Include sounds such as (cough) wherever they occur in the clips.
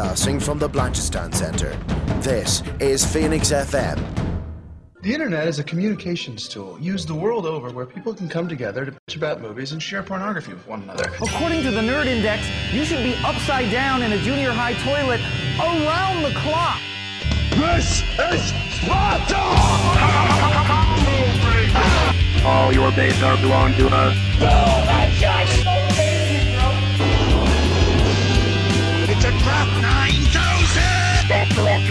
Broadcasting from the Blanchardstown Centre. This is Phoenix FM. The internet is a communications tool used the world over where people can come together to bitch about movies and share pornography with one another. According to the Nerd Index, you should be upside down in a junior high toilet around the clock. This is Sparta! (laughs) All your days are belong to us.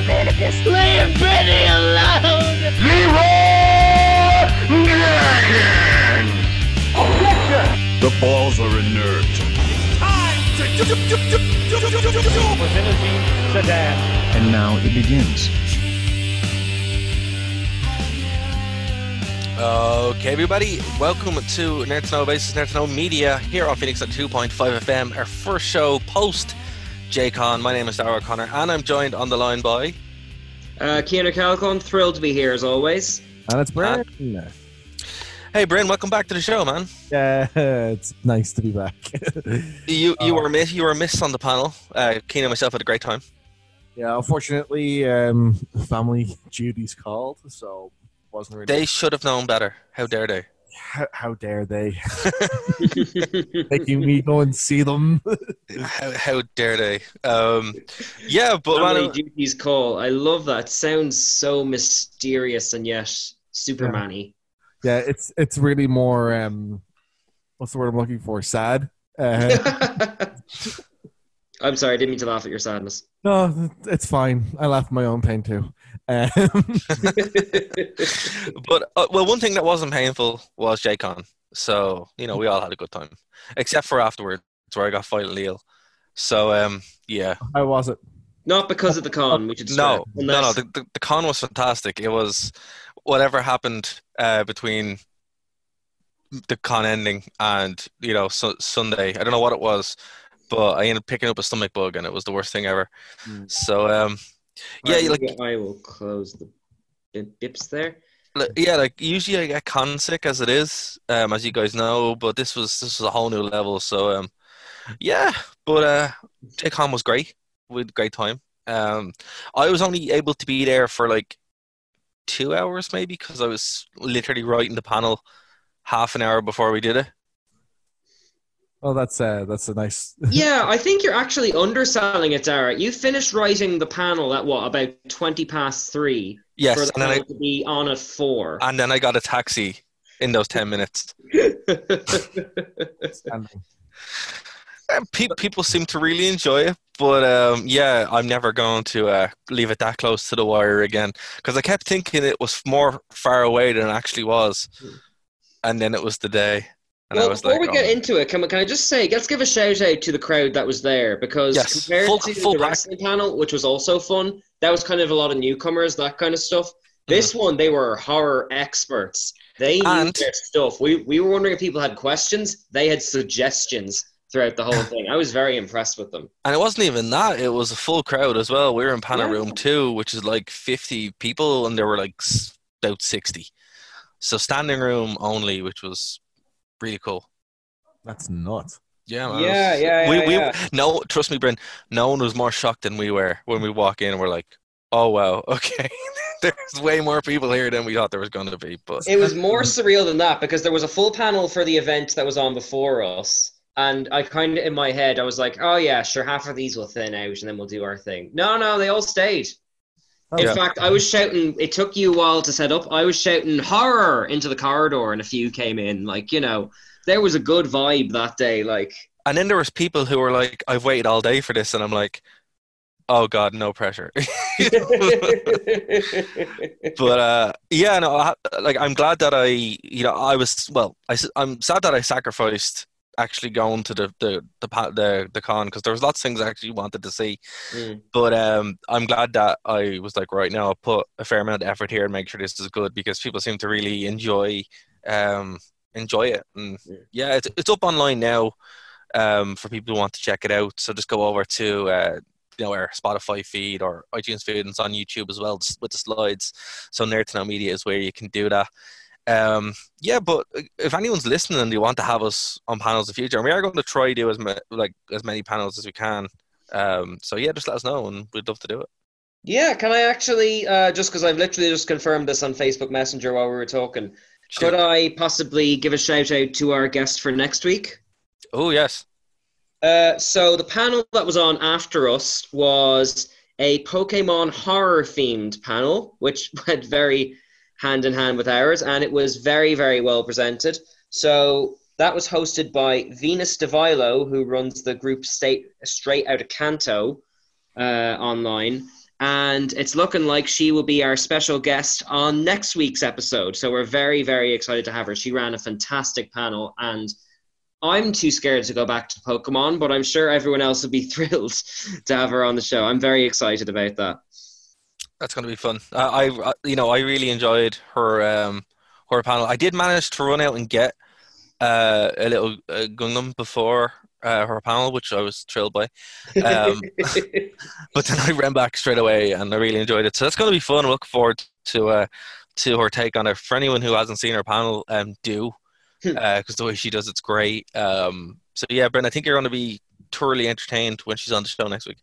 Leave Benny alone! Leeroy Jenkins! The balls are inert. And now it begins. Okay, everybody, welcome to Nerd to Know Basis Nerd to Know Media here on Phoenix at 2.5 FM, our first show post JCon. My name is Dara O'Connor, and I'm joined on the line by. Uh, Keanu Calcon, thrilled to be here as always. And it's Brian. Hey, Bryn, welcome back to the show, man. Yeah, (laughs) it's nice to be back. (laughs) You you Uh, were miss you were missed on the panel. Uh, Keen and myself had a great time. yeah, unfortunately, um, family duties called, so wasn't really. They should have known better. How dare they? How, how dare they (laughs) making me go and see them? How, how dare they? Um, yeah, but Family man, duties call. I love that. It Sounds so mysterious and yet Superman-y. yeah, it's it's really more. Um, what's the word I'm looking for? Sad. Uh, (laughs) I'm sorry, I didn't mean to laugh at your sadness. no, it's fine. I laugh at my own pain too. Um, (laughs) but uh, well, one thing that wasn't painful was JCon. So you know, we all had a good time, except for afterwards where I got violently ill. So um, yeah, how was it? Not because of the con, we should no, stress. no, no. The, the, the con was fantastic. It was whatever happened uh, between the con ending and you know su- Sunday. I don't know what it was, but I ended up picking up a stomach bug, and it was the worst thing ever. Mm. So um, yeah, I, like I will close the dip- dips there. Yeah, like usually I get con sick as it is, um, as you guys know, but this was this was a whole new level. So um, yeah, but uh, JCon was great. with great time. Um, I was only able to be there for like two hours maybe because I was literally writing the panel half an hour before we did it. Oh, that's uh, that's a nice. (laughs) Yeah, I think you're actually underselling it, Dara. You finished writing the panel at what, about 20 past three? For Yes, the and then I panel to be on at four. and then I got a taxi in those ten minutes. (laughs) standing. Uh, pe- people seem to really enjoy it, but um, yeah, I'm never going to uh, leave it that close to the wire again because I kept thinking it was more far away than it actually was, and then it was the day, and I well, was before like, we get oh. into it, can, we, can I just say, let's give a shout out to the crowd that was there because Yes, compared full- to full the pack. wrestling panel, which was also fun, that was kind of a lot of newcomers, that kind of stuff. This one, they were horror experts. They knew Mm-hmm. And- their stuff. We, we were wondering if people had questions. They had suggestions throughout the whole (laughs) thing. I was very impressed with them. and it wasn't even that; it was a full crowd as well. We were in panel Yeah. Room Two, which is like 50 people, and there were like about 60, so standing room only, which was really cool. That's nuts. Yeah, man. Yeah, was- yeah, we, yeah, we. No, trust me, Bryn. No one was more shocked than we were when we walk in. We're like, "Oh wow, (laughs) okay." (laughs) There's way more people here than we thought there was going to be. But It was more surreal than that because there was a full panel for the event that was on before us. And I kind of, in my head, I was like, oh, yeah, sure, half of these will thin out and then we'll do our thing. No, no, they all stayed. In Yeah. fact, I was shouting, it took you a while to set up. I was shouting horror into the corridor and a few came in. Like, you know, there was a good vibe that day. Like, and then there was people who were like, "I've waited all day for this," and I'm like, "Oh God, no pressure." (laughs) but uh, yeah, no, I, like I'm glad that I, you know, I was well. I, am sad that I sacrificed actually going to the the the the, the con because there was lots of things I actually wanted to see. Mm. But um, I'm glad that I was like, right now, I'll put a fair amount of effort here and make sure this is good because people seem to really enjoy um enjoy it. And yeah, it's it's up online now um for people who want to check it out. So just go over to uh you know our Spotify feed or iTunes feed and it's on YouTube as well just with the slides. So Nerd to Know Media is where you can do that. Um, yeah, but if anyone's listening and they want to have us on panels in the future, and we are going to try to do as ma- like as many panels as we can. Um, so yeah, just let us know, and we'd love to do it. Yeah, can I actually, uh, just because I've literally just confirmed this on Facebook Messenger while we were talking, could I possibly give a shout out to our guest for next week? Oh yes. Uh, so the panel that was on after us was a Pokemon horror themed panel, which (laughs) went very hand in hand with ours, and it was very, very well presented. So that was hosted by Venus DeVilo, who runs the group State Straight Out of Kanto uh, online. And it's looking like she will be our special guest on next week's episode. So we're very, very excited to have her. She ran a fantastic panel, and I'm too scared to go back to Pokemon, but I'm sure everyone else would be (laughs) thrilled to have her on the show. I'm very excited about that. That's going to be fun. I, I, you know, I really enjoyed her um, her panel. I did manage to run out and get uh, a little uh, Gundam before uh, her panel, which I was thrilled by. Um, (laughs) but then I ran back straight away, and I really enjoyed it. So that's going to be fun. I look forward to uh, to her take on it. For anyone who hasn't seen her panel, um, do because uh, the way she does it's great. Um, so yeah, Brent, I think you're going to be thoroughly entertained when she's on the show next week.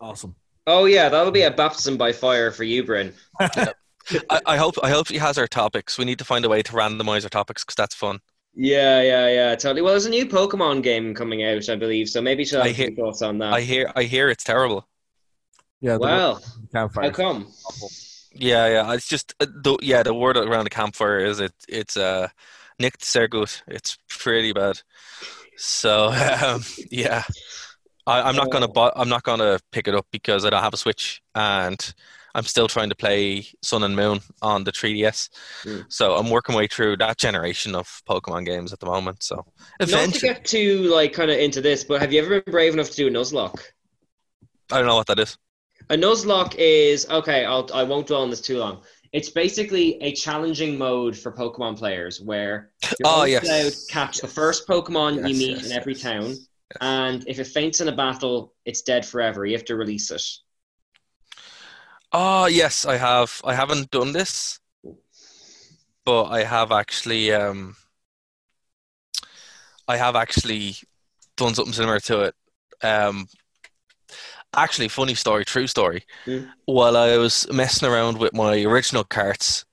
Awesome. Oh yeah, that'll be a baptism by fire for you, Bryn. (laughs) I, I hope I hope she has our topics. We need to find a way to randomize our topics because that's fun. Yeah, yeah, yeah, totally. Well, there's a new Pokemon game coming out, I believe, so maybe she'll have I hear- some thoughts on that. I hear I hear it's terrible. Yeah. the Wow. campfire. How come? Yeah, yeah. It's just uh, the yeah. The word around the campfire is it. It's uh, Nick Sergut. It's pretty bad. So (laughs) um, yeah, I, I'm not gonna. Oh. Bu- I'm not gonna pick it up because I don't have a Switch, and I'm still trying to play Sun and Moon on the 3DS. Mm. So I'm working my way through that generation of Pokemon games at the moment. So Not to get too like kind of into this, but have you ever been brave enough to do a Nuzlocke? I don't know what that is. A Nuzlocke is okay. I'll I won't dwell on this too long. It's basically a challenging mode for Pokemon players where you're Oh, yes. allowed to catch the first Pokemon you meet yes, in every yes, town, yes. and if it faints in a battle, it's dead forever. You have to release it. Oh yes, I have. I haven't done this, but I have actually. Um, I have actually done something similar to it. Um, actually, funny story, true story. Mm. While I was messing around with my original carts,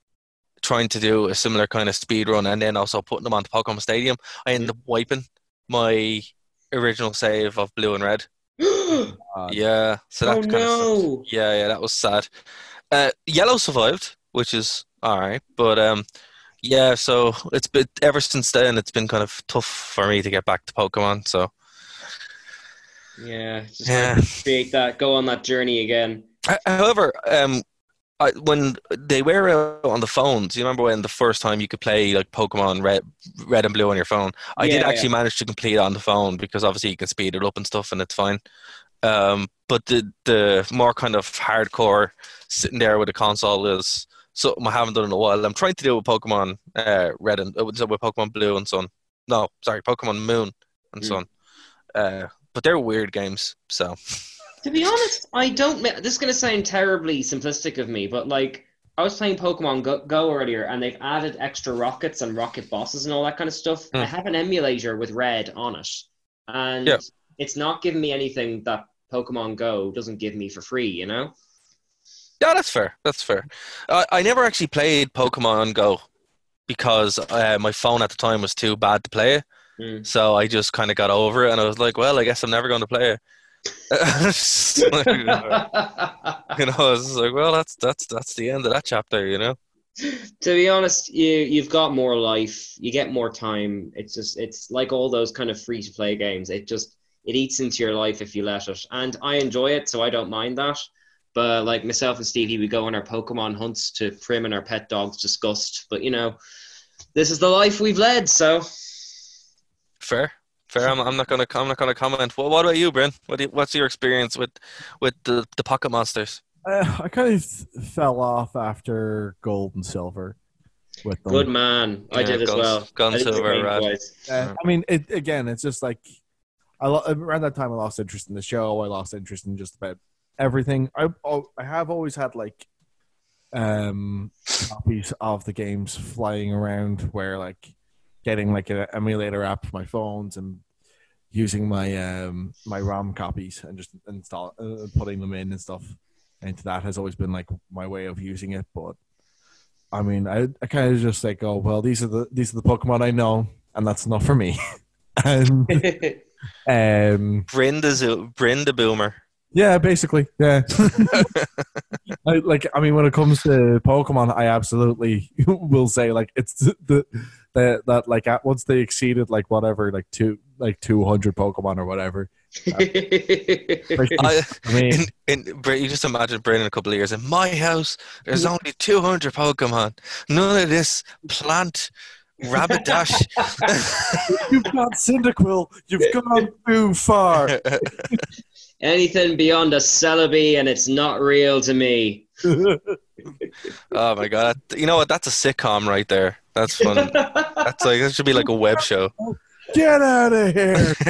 trying to do a similar kind of speed run, and then also putting them onto Pokemon Stadium, I ended up wiping my original save of Blue and Red. (gasps) Yeah, so that oh kind of no! yeah, yeah, that was sad. Uh, Yellow survived, which is all right, but um, yeah. So it's been ever since then. It's been kind of tough for me to get back to Pokemon. So Yeah, just Yeah. create that, go on that journey again. However, um, I, when they were on the phones, you remember when the first time you could play like Pokemon Red, Red and Blue on your phone? I did Yeah, actually manage to complete it on the phone because obviously you can speed it up and stuff, and it's fine. Um, but the the more kind of hardcore sitting there with a console is something I haven't done in a while. I'm trying to do with Pokemon uh, Red and uh, with with Pokemon Blue and Sun. No, sorry, Pokemon Moon and Mm. Sun. Uh, but they're weird games, so (laughs) To be honest, I don't. This is going to sound terribly simplistic of me, but like I was playing Pokemon Go, Go earlier, and they've added extra rockets and rocket bosses and all that kind of stuff. I Hmm. have an emulator with Red on it, and Yeah. it's not giving me anything that Pokemon Go doesn't give me for free. You know? Yeah, that's fair. That's fair. I, I never actually played Pokemon Go because uh, my phone at the time was too bad to play it. Mm. So I just kind of got over it, and I was like, "Well, I guess I'm never going to play it." (laughs) you know, I was like, "Well, that's that's that's the end of that chapter," you know. to be honest, you you've got more life, you get more time. It's just it's like all those kind of free to play games. It just it eats into your life if you let it, and I enjoy it, so I don't mind that. But like myself and Stevie, we go on our Pokemon hunts to Prim and our pet dog's disgust. But you know, this is the life we've led. So Fair, fair. I'm, I'm not gonna I'm not gonna comment. Well, what about you, Bryn? What do you, what's your experience with with the the Pocket Monsters? Uh, I kind of fell off after gold and silver with them. good man, I Yeah, did as Gun- well. Gun I did the Silver, game Rad. twice. Uh, I mean, it, again, it's just like I lo- around that time I lost interest in the show. I lost interest in just about everything. I oh, I have always had like um copies of the games flying around where like getting like an emulator app for my phones and using my um my ROM copies and just install uh, putting them in and stuff into that has always been like my way of using it. But I mean, I I kind of just like, oh well, these are the these are the Pokemon I know, and that's enough for me. (laughs) and (laughs) um, Bryn the Zo- Bryn the Boomer. yeah, basically, yeah. (laughs) I, like, I mean, when it comes to Pokemon, I absolutely will say like it's the, the, the that like at, once they exceeded like whatever like two like two hundred Pokemon or whatever. (laughs) I, I mean, in, in, you just imagine Bryn in a couple of years. In my house, there's only 200 Pokemon. None of this plant rabbit dash. (laughs) you've got Cyndaquil. You've gone too far. (laughs) Anything beyond a Celebi and it's not real to me. oh my god! You know what? That's a sitcom right there. That's fun. That's like that should be like a web show. Get out of here. (laughs)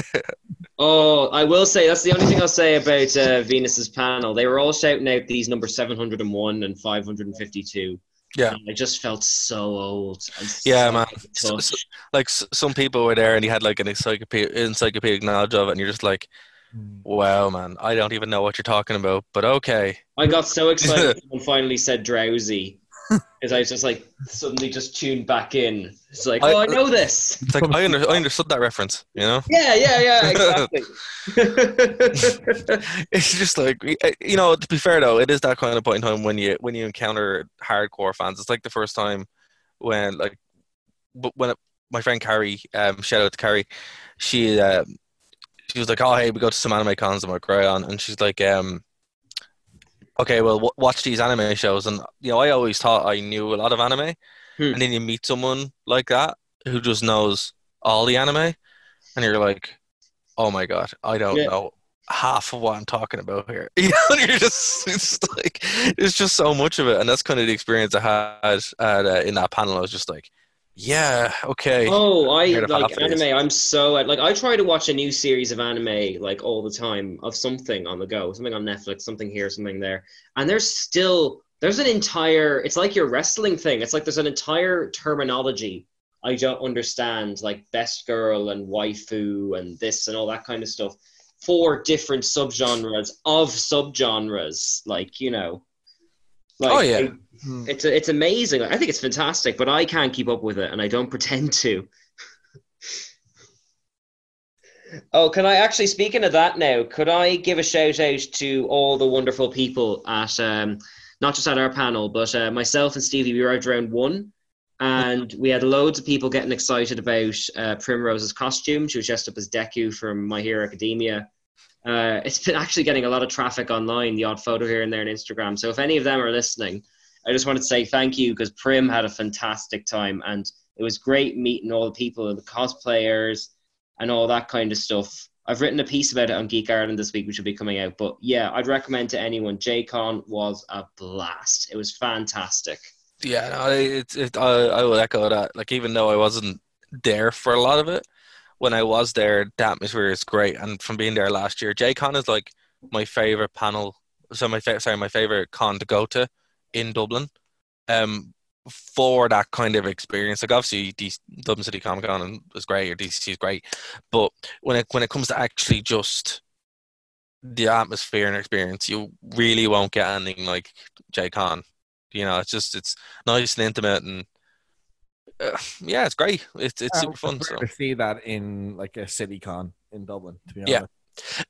Oh, I will say that's the only thing I'll say about uh, Venus's panel. They were all shouting out these numbers 701 and 552. Yeah. And I just felt so old. and Yeah, so man. So- so- like s- some people were there and he had like an encyclopedic, encyclopedic knowledge of it, and you're just like, wow, man, I don't even know what you're talking about, but okay. I got so (laughs) excited when finally said Drowzee because I was just like suddenly just tuned back in. It's like, I- oh, I know this. It's like I, under, I understood that reference, you know. Yeah, yeah, yeah, (laughs) exactly. (laughs) it's just like you know. To be fair though, it is that kind of point in time when you when you encounter hardcore fans. It's like the first time when like but when it, my friend Carrie, um, shout out to Carrie, she um, she was like, "Oh hey, we go to some anime cons and we're great on," and she's like, um, "Okay, well, w- watch these anime shows." And you know, I always thought I knew a lot of anime, Hmm. and then you meet someone like that who just knows all the anime, and you're like, "Oh my god, I don't Yeah. know." half of what I'm talking about here. (laughs) You know, you're just it's like there's just so much of it, and that's kind of the experience I had at, uh, in that panel. I was just like, yeah, okay. Oh, I like half of these. anime. I'm so like I try to watch a new series of anime like all the time of something on the go, something on Netflix, something here, something there, and there's still there's an entire. It's like your wrestling thing. It's like there's an entire terminology I don't understand, like best girl and waifu and this and all that kind of stuff. Four different subgenres of subgenres, like you know. Like, Oh, yeah. I- it's it's amazing. I think it's fantastic, but I can't keep up with it, and I don't (laughs) pretend to. oh, can I actually? Speaking of that, now, could I give a shout out to all the wonderful people at um, not just at our panel, but uh, myself and Stevie. We were out round one, and we had loads of people getting excited about uh, Primrose's costume. She was dressed up as Deku from My Hero Academia. Uh, it's been actually getting a lot of traffic online, the odd photo here and there on Instagram. So if any of them are listening, I just wanted to say thank you because Prim had a fantastic time and it was great meeting all the people, the cosplayers, and all that kind of stuff. I've written a piece about it on Geek Ireland this week, which will be coming out. But yeah, I'd recommend to anyone. JCon was a blast. It was fantastic. Yeah, no, it, it, I, I will echo that. Like, even though I wasn't there for a lot of it, when I was there, the atmosphere is great. And from being there last year, JCon is like my favorite panel. So my fa- sorry, my favorite con to go to in Dublin. Um, for that kind of experience, like obviously DC, Dublin City Comic Con is great, or DC is great, but when it when it comes to actually just the atmosphere and experience, you really won't get anything like JCon. You know, it's just it's nice and intimate, and uh, (sighs) yeah, it's great. It's it's I super fun. So to see that in like a city con in Dublin. To be honest.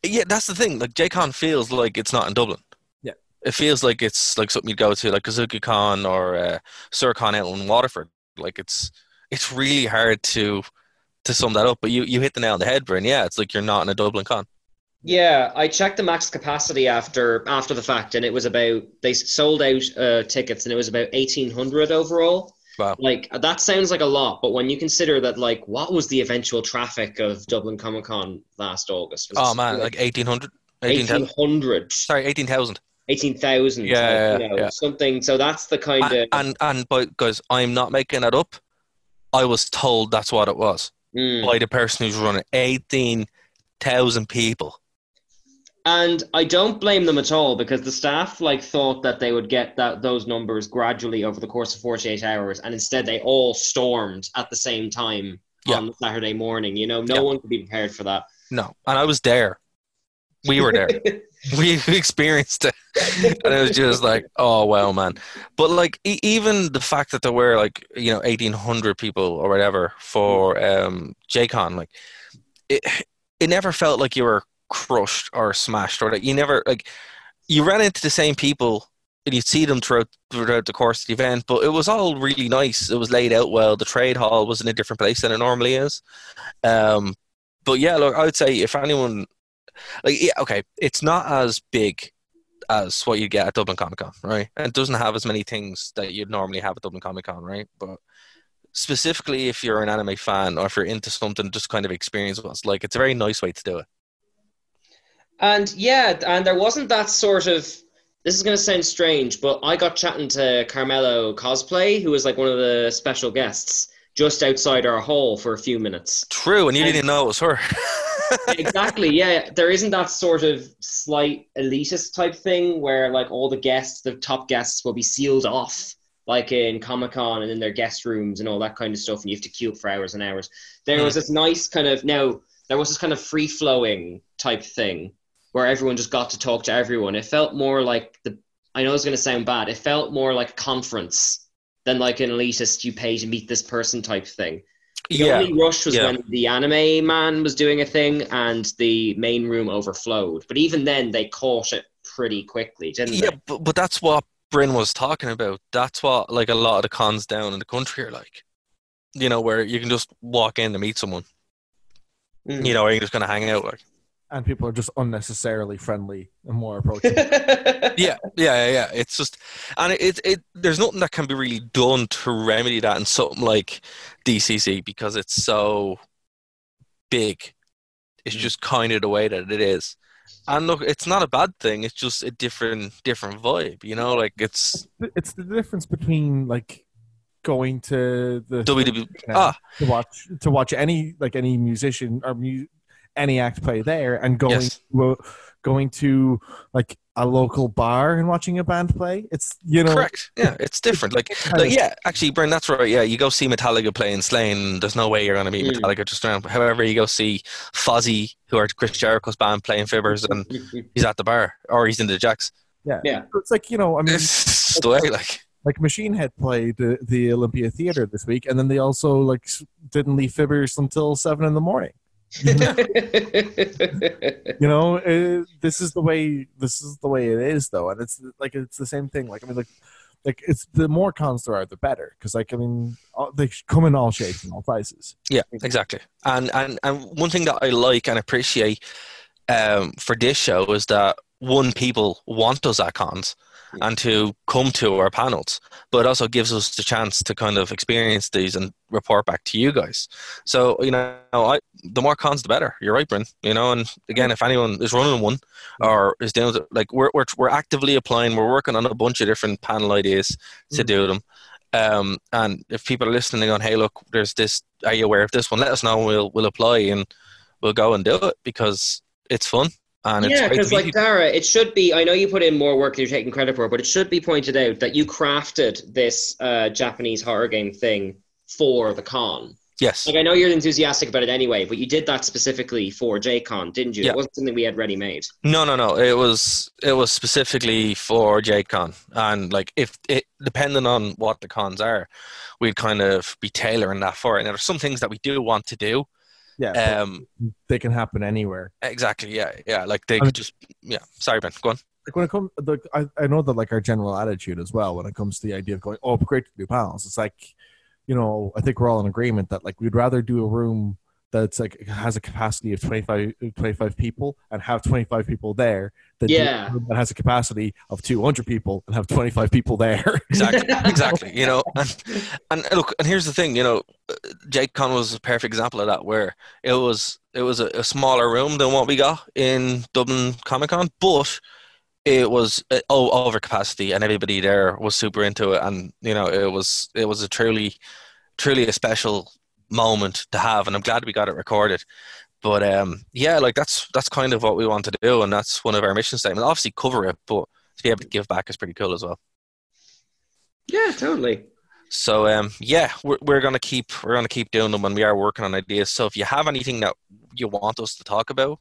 Yeah. yeah, that's the thing. Like JCon feels like it's not in Dublin. Yeah. it feels like it's like something you'd go to, like Kazuki Con or uh, Surcon out in Waterford. Like it's it's really hard to to sum that up. But you you hit the nail on the head, Bryn. Yeah, it's like you're not in a Dublin con. Yeah, I checked the max capacity after after the fact, and it was about they sold out uh, tickets, and it was about eighteen hundred overall. Wow. Like that sounds like a lot, but when you consider that, like, what was the eventual traffic of Dublin Comic Con last August? Was Oh man, like 1800, 18,000. 1800, Sorry, eighteen thousand. 18,000. Yeah, like, yeah, you know, yeah. something. So that's the kind And of and, and but guys, I'm not making that up. I was told that's what it was Mm. by the person who's running eighteen thousand people. And I don't blame them at all because the staff like thought that they would get that those numbers gradually over the course of 48 hours, and instead they all stormed at the same time Yeah. on Saturday morning. You know, no Yeah. one could be prepared for that. No, and I was there. We were there. (laughs) we experienced it, and it was just like, oh well, man. But like, e- even the fact that there were like you know eighteen hundred people or whatever for um JCon, like it, it never felt like you were crushed or smashed or that you never like you ran into the same people and you'd see them throughout throughout the course of the event, but it was all really nice. It was laid out well. The trade hall was in a different place than it normally is. Um, but yeah, look, I would say if anyone like yeah, okay, it's not as big as what you get at Dublin Comic Con, right? And it doesn't have as many things that you'd normally have at Dublin Comic Con, right? But specifically if you're an anime fan or if you're into something, just kind of experience what it's like. It's a very nice way to do it. And yeah, and there wasn't that sort of. This is going to sound strange, but I got chatting to Carmelo Cosplay, who was like one of the special guests, just outside our hall for a few minutes. True, and you didn't know it was her. (laughs) exactly, yeah. There isn't that sort of slight elitist type thing where like all the guests, the top guests, will be sealed off, like in Comic Con and in their guest rooms and all that kind of stuff, and you have to queue up for hours and hours. There hmm. was this nice kind of now there was this kind of free flowing type thing where everyone just got to talk to everyone. It felt more like the I know it's going to sound bad. It felt more like a conference than like an elitist you pay to meet this person type thing. The yeah, only rush was yeah. when the anime man was doing a thing and the main room overflowed. But even then, they caught it pretty quickly, didn't yeah, they? but, but that's what Bryn was talking about. That's what like a lot of the cons down in the country are like. You know, where you can just walk in to meet someone. Mm. You know, or you're just gonna hang out like. And people are just unnecessarily friendly and more (laughs) approachable. Yeah, yeah, yeah, yeah. It's just, and it, it, it, there's nothing that can be really done to remedy that in something like DCC because it's so big. It's just kind of the way that it is. And look, it's not a bad thing. It's just a different, different vibe. You know, like it's it's the difference between like going to the WWE. Ah, to watch to watch any like any musician or mu- any act play there and going Yes. to, going to like a local bar and watching a band play. It's you know correct. Yeah, it's different. Like, like yeah, actually, Bryn, that's right. Yeah, you go see Metallica playing Slane. There's no way you're going to meet Mm. Metallica just around. However, you go see Fozzy, who are Chris Jericho's band, playing Fibbers, and (laughs) he's at the bar or he's in the Jacks. yeah. Yeah. It's like you know I mean It's the way, like. like Machine Head played the, the Olympia Theater this week, and then they also like didn't leave Fibbers until seven in the morning. (laughs) You know, uh, this is the way this is the way it is, though, and it's like it's the same thing. Like I mean, like like it's the more cons there are, the better, because like I mean, all, they come in all shapes and all sizes. Yeah, exactly. And and and one thing that I like and appreciate um, for this show is that one people want us at cons and to come to our panels, but also gives us the chance to kind of experience these and report back to you guys. So you know, I the more cons, the better. You're right, Bryn. You know, and again, if anyone is running one or is doing it, like we're we're we're actively applying, we're working on a bunch of different panel ideas to do them. Um, and if people are listening and going, "Hey, look, there's this. Are you aware of this one? Let us know. and We'll we'll apply and we'll go and do it because it's fun and yeah, because like. Dara, it should be. I know you put in more work than you're taking credit for, but it should be pointed out that you crafted this uh, Japanese horror game thing for the con. Yes, Like I know you're enthusiastic about it anyway, but you did that specifically for JCon, didn't you? Yeah. It wasn't something we had ready made. no, no, no. It was it was specifically for JCon, and like if it depending on what the cons are, we'd kind of be tailoring that for it. And there are some things that we do want to do. Yeah, Um, they can happen anywhere. exactly. Yeah, yeah. Like they I mean- could just yeah. Sorry, Ben. Go on. Like when it comes, like I, I know that like our general attitude as well when it comes to the idea of going, oh, great to do panels. It's like, you know, I think we're all in agreement that like we'd rather do a room that's like has a capacity of 25, 25 people and have 25 people there than Yeah. room that has a capacity of 200 people and have 25 people there. (laughs) exactly (laughs) exactly you know and, and look and here's the thing you know JCon was a perfect example of that where it was it was a, a smaller room than what we got in dublin comic con but it was uh, oh over capacity and everybody there was super into it and you know it was it was a truly truly a special moment to have and i'm glad we got it recorded but um yeah like that's that's kind of what we want to do and that's one of our mission statements obviously cover it but to be able to give back is pretty cool as well Yeah, totally. so um, yeah, we're we're gonna keep we're gonna keep doing them, and we are working on ideas. So if you have anything that you want us to talk about,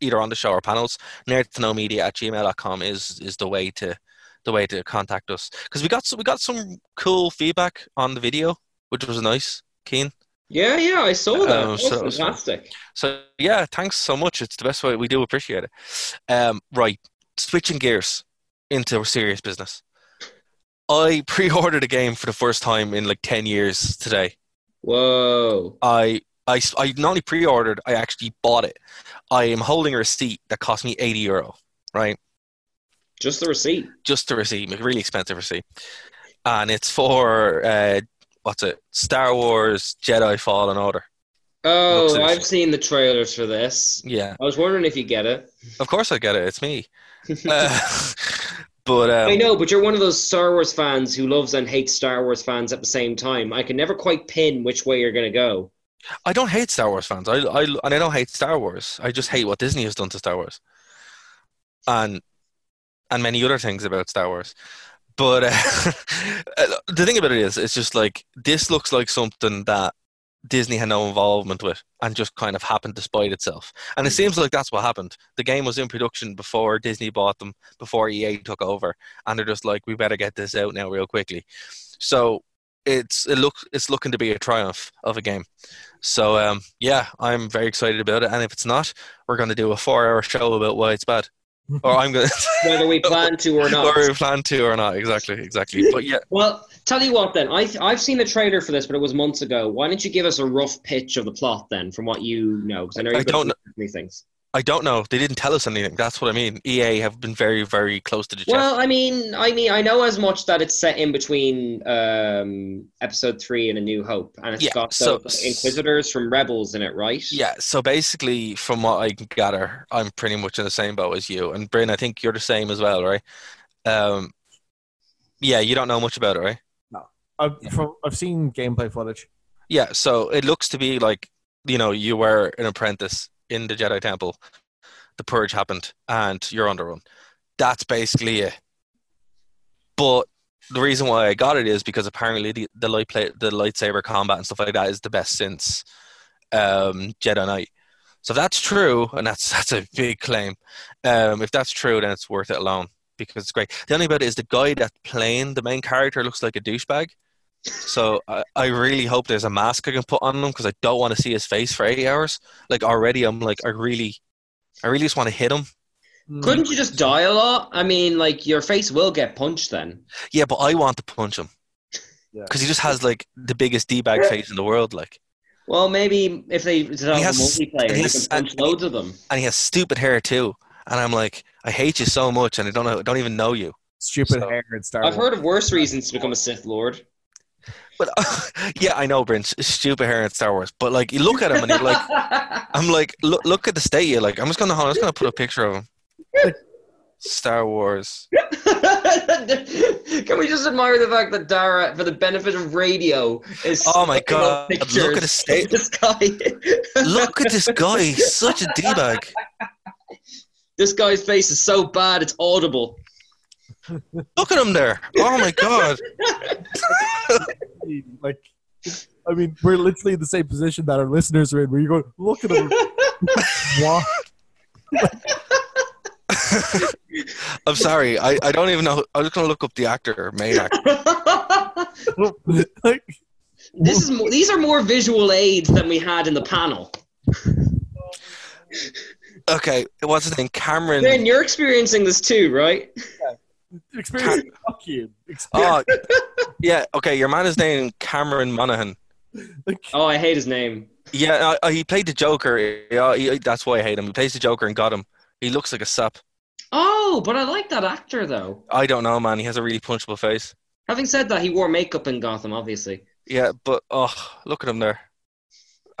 either on the show or panels, nerd to know media at gmail.com is is the way to the way to contact us. Because we got some, we got some cool feedback on the video, which was nice. Keen. Yeah, yeah, I saw that. Um, so- so- fantastic. So yeah, thanks so much. It's the best way. We do appreciate it. Um, right, switching gears into serious business. I (laughs) pre-ordered a game for the first time in like ten years today. Whoa. I I I not only pre-ordered, I actually bought it. I am holding a receipt that cost me eighty euro. Right, Just the receipt. just the receipt, a really expensive receipt, and it's for uh, what's it? Star Wars Jedi Fallen Order. Oh, I've seen the trailers for this. Yeah, I was wondering if you get it. of course I get it. It's me. (laughs) Uh, but um, I know, but you're one of those Star Wars fans who loves and hates Star Wars fans at the same time. I can never quite pin which way you're going to go. I don't hate Star Wars fans. I, I and I don't hate Star Wars. I just hate what Disney has done to Star Wars, and and many other things about Star Wars. But uh, (laughs) the thing about it is, it's just like this looks like something that Disney had no involvement with, and just kind of happened to spite itself. And it seems like that's what happened. The game was in production before Disney bought them, before EA took over, and they're just like, we better get this out now real quickly. So it's it look it's looking to be a triumph of a game. So um, yeah, I'm very excited about it. And if it's not, we're going to do a four-hour show about why it's bad, or I'm going (laughs) to Whether we plan to or not. or we plan to or not. Exactly, exactly. But yeah, Well, tell you what then. I, I've seen the trailer for this, but it was months ago. Why don't you give us a rough pitch of the plot then, from what you know? Because I know you've don't me things. I don't know. They didn't tell us anything. That's what I mean. EA have been very, very close to the chest. Well, I mean, I mean, I know as much that it's set in between um, Episode Three and A New Hope, and it's Yeah, got so- the Inquisitors from Rebels in it, right? yeah. So basically, from what I gather, I'm pretty much in the same boat as you. And Bryn, I think you're the same as well, right? Um, yeah, you don't know much about it, right? No, I've, from, I've seen gameplay footage. Yeah, so it looks to be like you know you were an apprentice in the Jedi Temple. The purge happened, and you're on the run. That's basically it. But the reason why I got it is because apparently the the light play, the lightsaber combat and stuff like that is the best since um, Jedi Knight. So if that's true, and that's (laughs) that's a big claim. Um, if that's true, then it's worth it alone because it's great. The only about is the guy that's playing the main character looks like a douchebag. So I, I really hope there's a mask I can put on him because I don't want to see his face for eight hours. Like already, I'm like I really, I really just want to hit him. Hmm. Couldn't you just die a lot? I mean, like your face will get punched then. Yeah, but I want to punch him Yeah. because he just has like the biggest d bag face in the world. Like, Well, maybe if they develop He has- a multiplayer, he you has- can punch and- loads of them. and he has stupid hair too. And I'm like, I hate you so much, and I don't know, I don't even know you. Stupid So- hair in Star I've Wars. heard of worse reasons to become a Sith Lord. But (laughs) yeah, I know, Brent. Stupid hair in Star Wars. But like, you look at him and you're like, (laughs) I'm like, look, look at the state. You're like, I'm just gonna, I'm just gonna put a picture of him. Star Wars. (laughs) Can we just admire the fact that Dara, for the benefit of radio, is Oh my God, look at the state- This guy. Look at this guy. He's such a d bag. This guy's face is so bad it's audible. Look at him there. Oh my god. (laughs) like, I mean, we're literally in the same position that our listeners are in. Where you go, look at them. (laughs) what? (laughs) I'm sorry. I, I don't even know. I'm just gonna look up the actor, main actor. like, this is mo- these are more visual aids than we had in the panel. Okay, what's his name? Cameron. Ben, you're experiencing this too, right? Experience fucking experience. Oh, (laughs) yeah. Okay, your man is named Cameron Monaghan. Oh, I hate his name. Yeah, uh, he played the Joker. Yeah, he, that's why I hate him. He plays the Joker and got him. He looks like a sap. Oh, but I like that actor though. I don't know, man. He has a really punchable face. Having said that, he wore makeup in Gotham, obviously. Yeah, but oh, look at him there.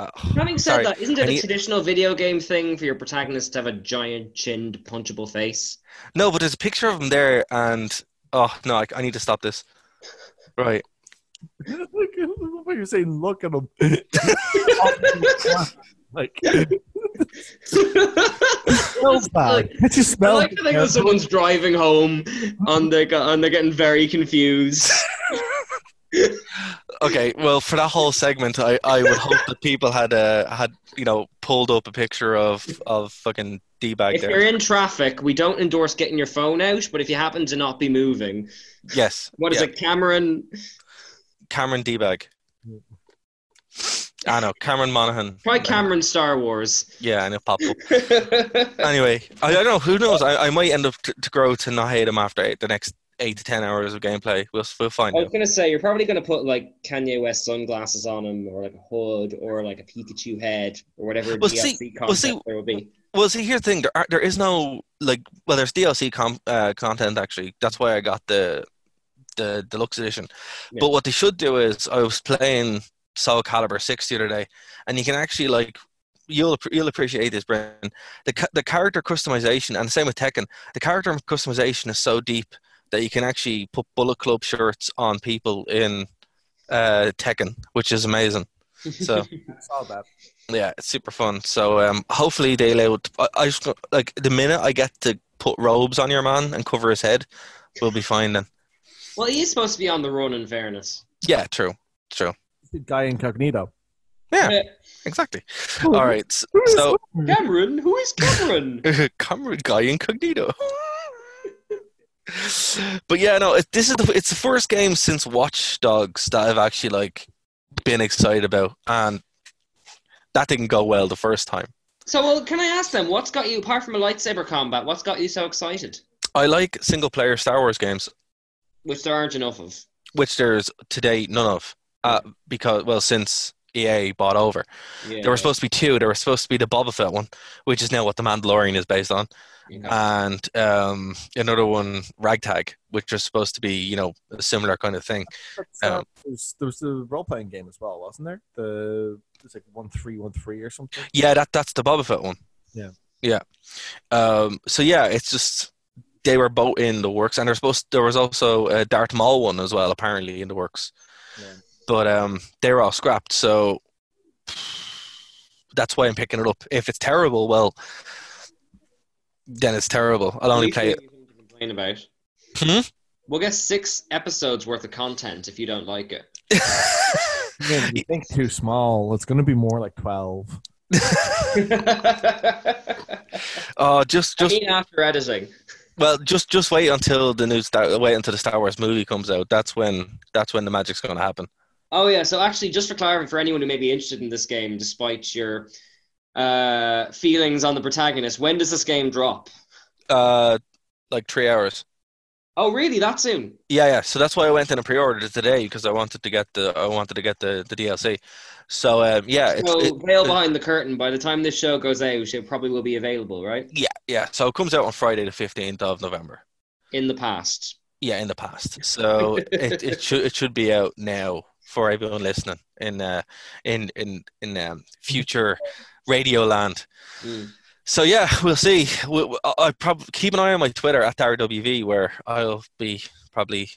Oh, Having said sorry. that, isn't it a need- traditional video game thing for your protagonist to have a giant chinned, punchable face? No, but there's a picture of him there, and oh no, I, I need to stop this. Right. look (laughs) at what you're saying. Look at him. (laughs) like, (laughs) smells bad. Like- It just I like to think that someone's driving home and they're, and they're getting very confused. Okay, well, for that whole segment, I, I would hope that people had uh, had you know pulled up a picture of of fucking d bag If you're in traffic, we don't endorse getting your phone out, but if you happen to not be moving, Yes. what is yeah, it, Cameron? Cameron d bag. I know Cameron Monaghan. Try Cameron Star Wars. Yeah, and it popped up. (laughs) Anyway, I, I don't know. Who knows? I, I might end up to, to grow to not hate him after the next eight to ten hours of gameplay. We'll we'll find I was out. gonna say you're probably gonna put like Kanye West sunglasses on him, or like a hood, or like a Pikachu head, or whatever Well, DLC see- concept well, see- there will be. Well, see, here's the thing. There, are, there is no like. Well, there's DLC com- uh, content actually. That's why I got the the deluxe edition. Yeah. But what they should do is, I was playing Soul Calibur six the other day, and you can actually like. You'll you'll appreciate this, Brendan. The the character customization, and the same with Tekken. The character customization is so deep that you can actually put Bullet Club shirts on people in uh, Tekken, which is amazing. So. I saw that. Yeah, it's super fun. So um, hopefully they allow. I, I just like the minute I get to put robes on your man and cover his head, we'll be fine then. Well, he is supposed to be on the run. In fairness, Yeah, true, true. The guy incognito. Yeah, exactly. All right, so Cameron, who is Cameron? (laughs) Cameron guy incognito. (laughs) but yeah, no, it, this is the it's the first game since Watch Dogs that I've actually like been excited about, and that didn't go well the first time. so, well, can I ask them what's got you apart from a lightsaber combat? What's got you so excited? I like single player Star Wars games. Which there aren't enough of. which there's today none of, uh, because well, since EA bought over, Yeah. there were supposed to be two. There were supposed to be the Boba Fett one, which is now what the Mandalorian is based on, Yeah. and um, another one, Ragtag, which was supposed to be you know a similar kind of thing. That's, uh, Um, there, was, there was the role playing game as well, wasn't there? The it was like one three one three or something. Yeah, that that's the Boba Fett one. Yeah. yeah. Um, so yeah, it's just they were both in the works, and there's supposed there was also a Darth Maul one as well, apparently in the works. Yeah. But um, they were all scrapped, so that's why I'm picking it up. If it's terrible, well, then it's terrible. I'll only play it. to complain about. Hmm? We'll get six episodes worth of content if you don't like it. (laughs) Yeah, you think too small. It's going to be more like twelve. (laughs) oh, just I just mean, after editing. well, just just wait until the new Star wait until the Star Wars movie comes out. That's when that's when the magic's going to happen. Oh yeah, so actually, just for clarifying, for anyone who may be interested in this game, despite your uh, feelings on the protagonist, when does this game drop? Uh, like three hours. Oh, really? That soon? Yeah, yeah. So that's why I went in and pre-ordered it today because I wanted to get the I wanted to get the, the DLC. So um, yeah, So, it- veil behind the curtain. By the time this show goes out, it probably will be available, right? yeah, yeah. So it comes out on Friday the fifteenth of November. In the past. Yeah, in the past. So (laughs) it, it should it should be out now for everyone listening in uh in in in um, future Radio Land. Mm. So yeah, we'll see. We, we- I, I probably keep an eye on my Twitter at DarWV where I'll be probably.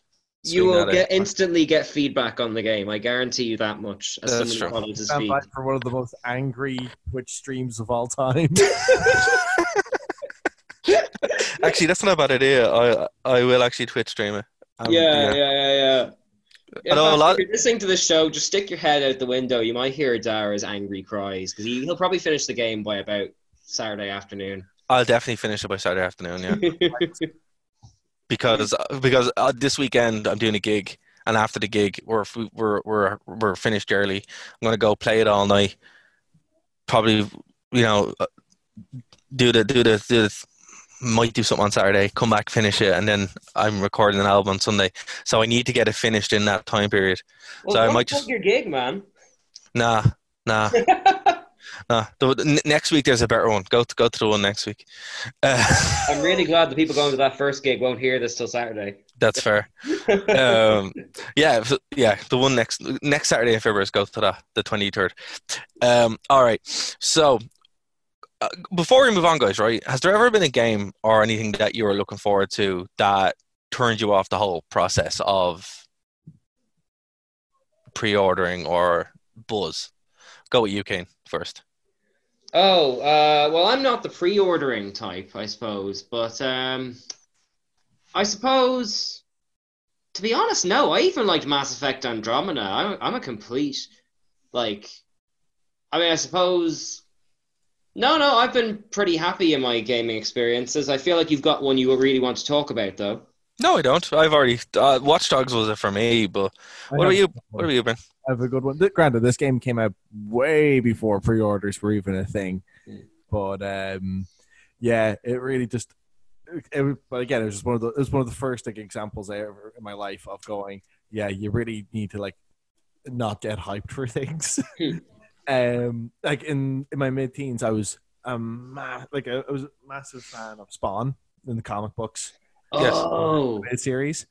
You will get it. instantly get feedback on the game. I guarantee you that much. As That's someone true. follows Stand feed. by for one of the most angry Twitch streams of all time. (laughs) Actually, that's not a bad idea. I I will actually Twitch stream it. Um, yeah, yeah, yeah, yeah. In I know a lot- If you're listening to this show, just stick your head out the window. You might hear Dara's angry cries because he, he'll probably finish the game by about Saturday afternoon. I'll definitely finish it by Saturday afternoon. Yeah, (laughs) because because uh, this weekend I'm doing a gig, and after the gig we're we're we're we're finished early. I'm gonna go play it all night. Probably, you know, uh, do the do the do the, might do something on Saturday. Come back, finish it, and then I'm recording an album on Sunday. So I need to get it finished in that time period. well, So I might just- your gig, man. Nah, nah. (laughs) Nah, the, next week there's a better one. Go to go to the one next week. Uh, (laughs) I'm really glad the people going to that first gig won't hear this till Saturday. That's fair. um, yeah, yeah. The one next next Saturday in February is go to that, the twenty third. Um, all right. So uh, before we move on, guys, right? Has there ever been a game or anything that you were looking forward to that turned you off the whole process of pre-ordering or buzz? Go with you, Kane, first. Oh, uh, well, I'm not the pre-ordering type, I suppose, but um, I suppose to be honest, no. I even liked Mass Effect Andromeda. I'm I'm a complete like. I mean, I suppose. No, no. I've been pretty happy in my gaming experiences. I feel like you've got one you really want to talk about, though. No, I don't. I've already uh, Watch Dogs was it for me, but I what have- about you? What about you, Ben? I have a good one. Granted, this game came out way before pre-orders were even a thing, but um, yeah, it really just. It, was- but again, it was just one of the. It was one of the first like examples I ever in my life of going. Yeah, you really need to like not get hyped for things. Um, like in in my mid-teens, I was um ma- like I, I was a massive fan of Spawn in the comic books Yes. Oh, series.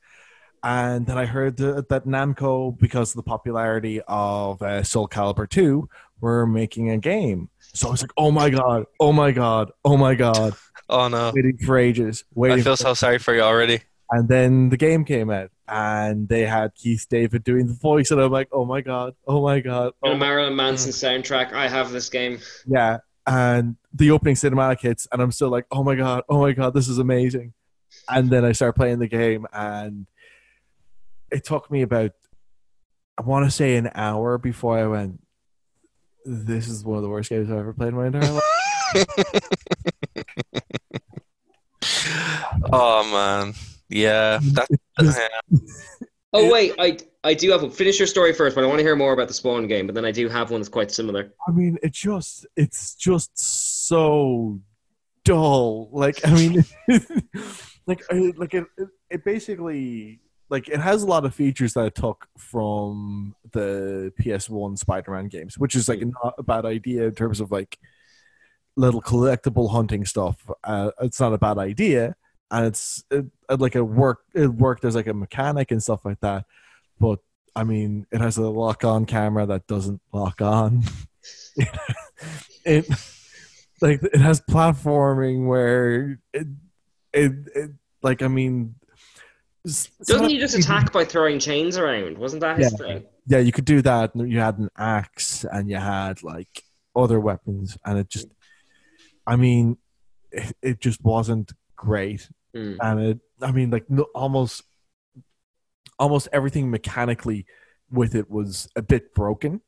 And then I heard that, that Namco, because of the popularity of uh, Soul Calibur 2, were making a game. So I was like, oh my God, oh my God, oh my God. Oh no, Waiting for ages. I feel for- so sorry for you already. And then the game came out and they had Keith David doing the voice. And I'm like, oh my God, oh my God. Oh and Oh a Marilyn Manson soundtrack. I have this game. Yeah. And the opening cinematic hits, and I'm still like, oh my God, oh my God, this is amazing. And then I start playing the game, and it took me about, I want to say, an hour before I went, this is one of the worst games I've ever played in my entire life. (laughs) oh man, yeah, that, (laughs) yeah. Oh wait, I I do have. A finish your story first, but I want to hear more about the Spawn game. But then I do have one that's quite similar. I mean, it just, it's just so dull. Like, I mean, (laughs) like, I, like it, it, it basically, like, it has a lot of features that it took from the PS1 Spider-Man games, which is like not a bad idea in terms of like little collectible hunting stuff. Uh, it's not a bad idea, and it's it, it, like a work. It worked as like a mechanic and stuff like that, but. I mean, it has a lock-on camera that doesn't lock on. (laughs) it like it has platforming where it it, it like I mean Doesn't he just attack by throwing chains around? Wasn't that his Yeah. thing? Yeah, you could do that. You had an axe and you had like other weapons, and it just I mean, it, it just wasn't great, Mm. and it I mean like no, almost almost everything mechanically with it was a bit broken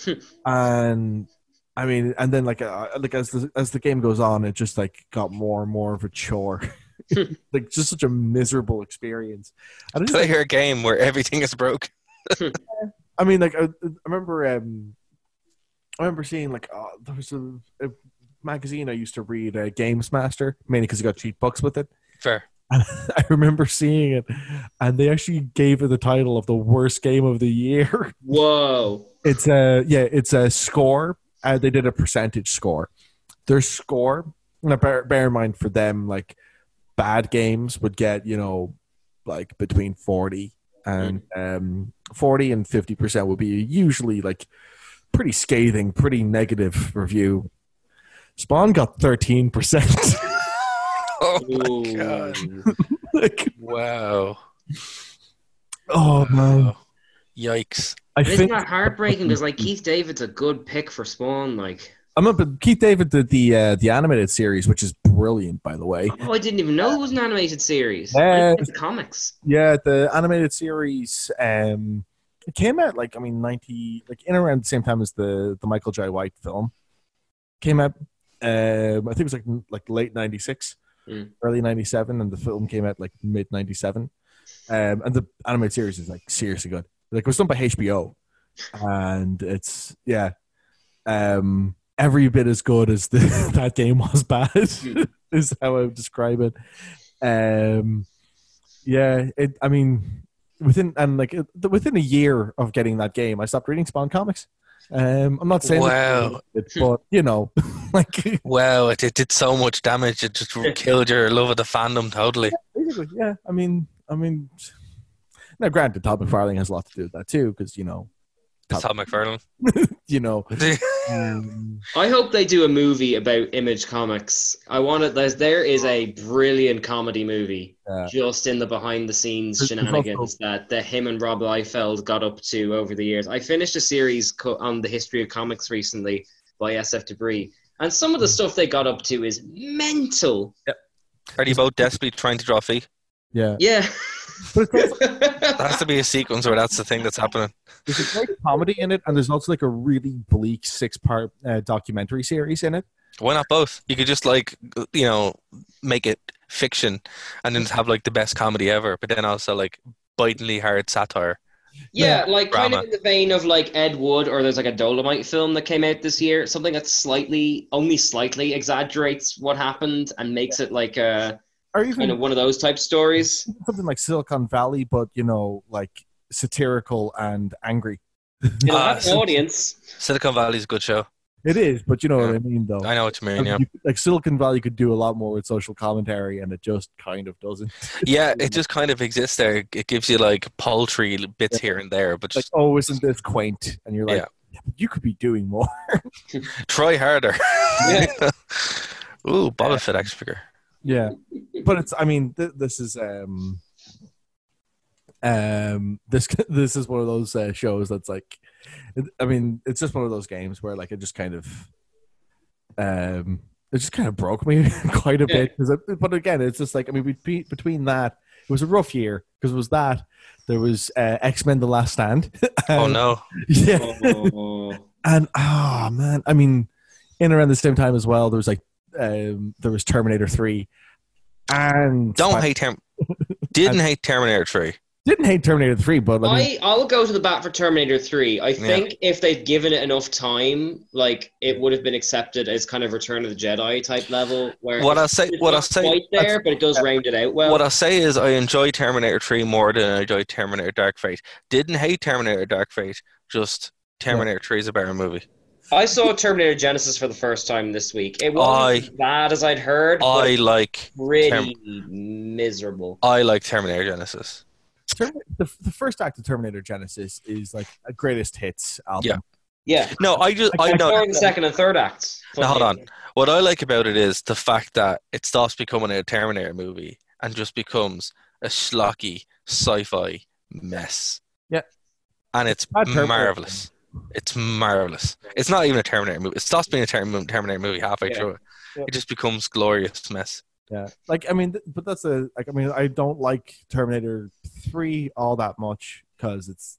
(laughs) and I mean, and then like uh, like as the as the game goes on, it just like got more and more of a chore, (laughs) (laughs) like just such a miserable experience. And I just, Play like, a game where everything is broke. I mean, like I, I remember, um, I remember seeing like uh, there was a, a magazine I used to read, uh, Games Master, mainly because it got cheat books with it. Fair. (laughs) And I remember seeing it, and they actually gave it the title of the worst game of the year. (laughs) Whoa. It's a yeah, it's a score. Uh, they did a percentage score. Their score. Now, bear, bear in mind for them, like bad games would get you know like between forty and um, forty and fifty percent would be usually like pretty scathing, pretty negative review. Spawn got thirteen percent. (laughs) Oh my god! (laughs) like, Wow. oh man, Yikes! I Isn't think that heartbreaking? Because like Keith David's a good pick for Spawn. Like, I'm up. Keith David did the uh, the animated series, which is brilliant, by the way. oh, I didn't even know it was an animated series. Yeah. I the comics. Yeah, the animated series um it came out like I mean ninety like in around the same time as the the Michael Jai White film. Came out um I think it was like like late ninety six, Mm. early ninety seven, and the film came out like mid ninety seven. Um and the animated series is like seriously good. Like it was done by HBO. And it's yeah. Um every bit as good as the, (laughs) that game was bad (laughs) is how I would describe it. Um yeah, it. I mean, within and like within a year of getting that game, I stopped reading Spawn comics. Um, I'm not saying that Wow. it, but you know, (laughs) like Wow! It, it did so much damage. It just killed your love of the fandom totally. basically, yeah. I mean, I mean, now granted, Todd McFarlane has a lot to do with that too, because you know, It's Todd McFarlane. (laughs) you know, (laughs) um, I hope they do a movie about Image Comics. I want it. There's, there is a brilliant comedy movie Yeah. just in the behind the scenes There's- there's shenanigans also- that, that him and Rob Liefeld got up to over the years. I finished a series co- on the history of comics recently by SF Debris, and some of the stuff they got up to is mental. Yep. Are you both desperately trying to draw feet? yeah. Yeah, But it's also, There has to be a sequence where that's the thing that's happening. there's a great comedy in it, and there's also like a really bleak six part uh, documentary series in it. Why not both? You could just like you know make it fiction and then have like the best comedy ever, but then also like bitingly hard satire. Yeah, like kind of in the vein of like Ed Wood, or there's like a Dolomite film that came out this year. Something that slightly, only slightly exaggerates what happened and makes it like a Or even kind of one of those type stories. something like Silicon Valley, but you know, like satirical and angry. You know, Ah, have an audience. Silicon Valley is a good show. It is, but you know what I mean, though. I know what you mean. Yeah, You- like Silicon Valley could do a lot more with social commentary, and it just kind of doesn't. yeah. It just kind of exists there. It gives you like paltry bits here and there, but Like, just oh, isn't this quaint? And you're like, Yeah. yeah, you could be doing more. (laughs) try harder. Yeah. (laughs) Ooh, Boba Fett action figure. Yeah, but it's. I mean, th- this is um, um, this (laughs) this is one of those uh, shows that's like, I mean, it's just one of those games where like it just kind of, um, it just kind of broke me (laughs) quite a Yeah. bit. 'cause it- but again, it's just like I mean, between between that, it was a rough year because it was that there was uh, X Men: The Last Stand. (laughs) Oh no. Yeah, Oh. and oh man, I mean, in around the same time as well, there was like um, there was Terminator Three, and Don't Spider- hate Term. Didn't (laughs) hate Terminator Three. didn't hate Terminator Three, but I mean, I I'll go to the bat for Terminator Three. I think if they'd given it enough time, like it would have been accepted as kind of Return of the Jedi type level. Where What I'll say- what I'll say- quite there, but it does round it out well. What I'll say is I enjoy Terminator 3 more than I enjoy Terminator Dark Fate. Didn't hate Terminator Dark Fate, just Terminator 3 is a better movie. I saw Terminator Genisys for the first time this week. It wasn't I- as bad as I'd heard. but I it's like pretty miserable. I like Terminator Genisys. Termin- the, the first act of Terminator Genisys is like a greatest hits album. Yeah. Yeah, No, I just I Like, know the second and third acts. Now, hold on. What I like about it is the fact that it stops becoming a Terminator movie and just becomes a schlocky sci-fi mess. Yeah. And it's Bad Terminator. marvelous. It's marvelous. It's not even a Terminator movie. It stops being a Terminator movie halfway Yeah. through it. Yeah. It just becomes glorious mess. Yeah, like I mean, but that's a like I mean, I don't like Terminator Three all that much because it's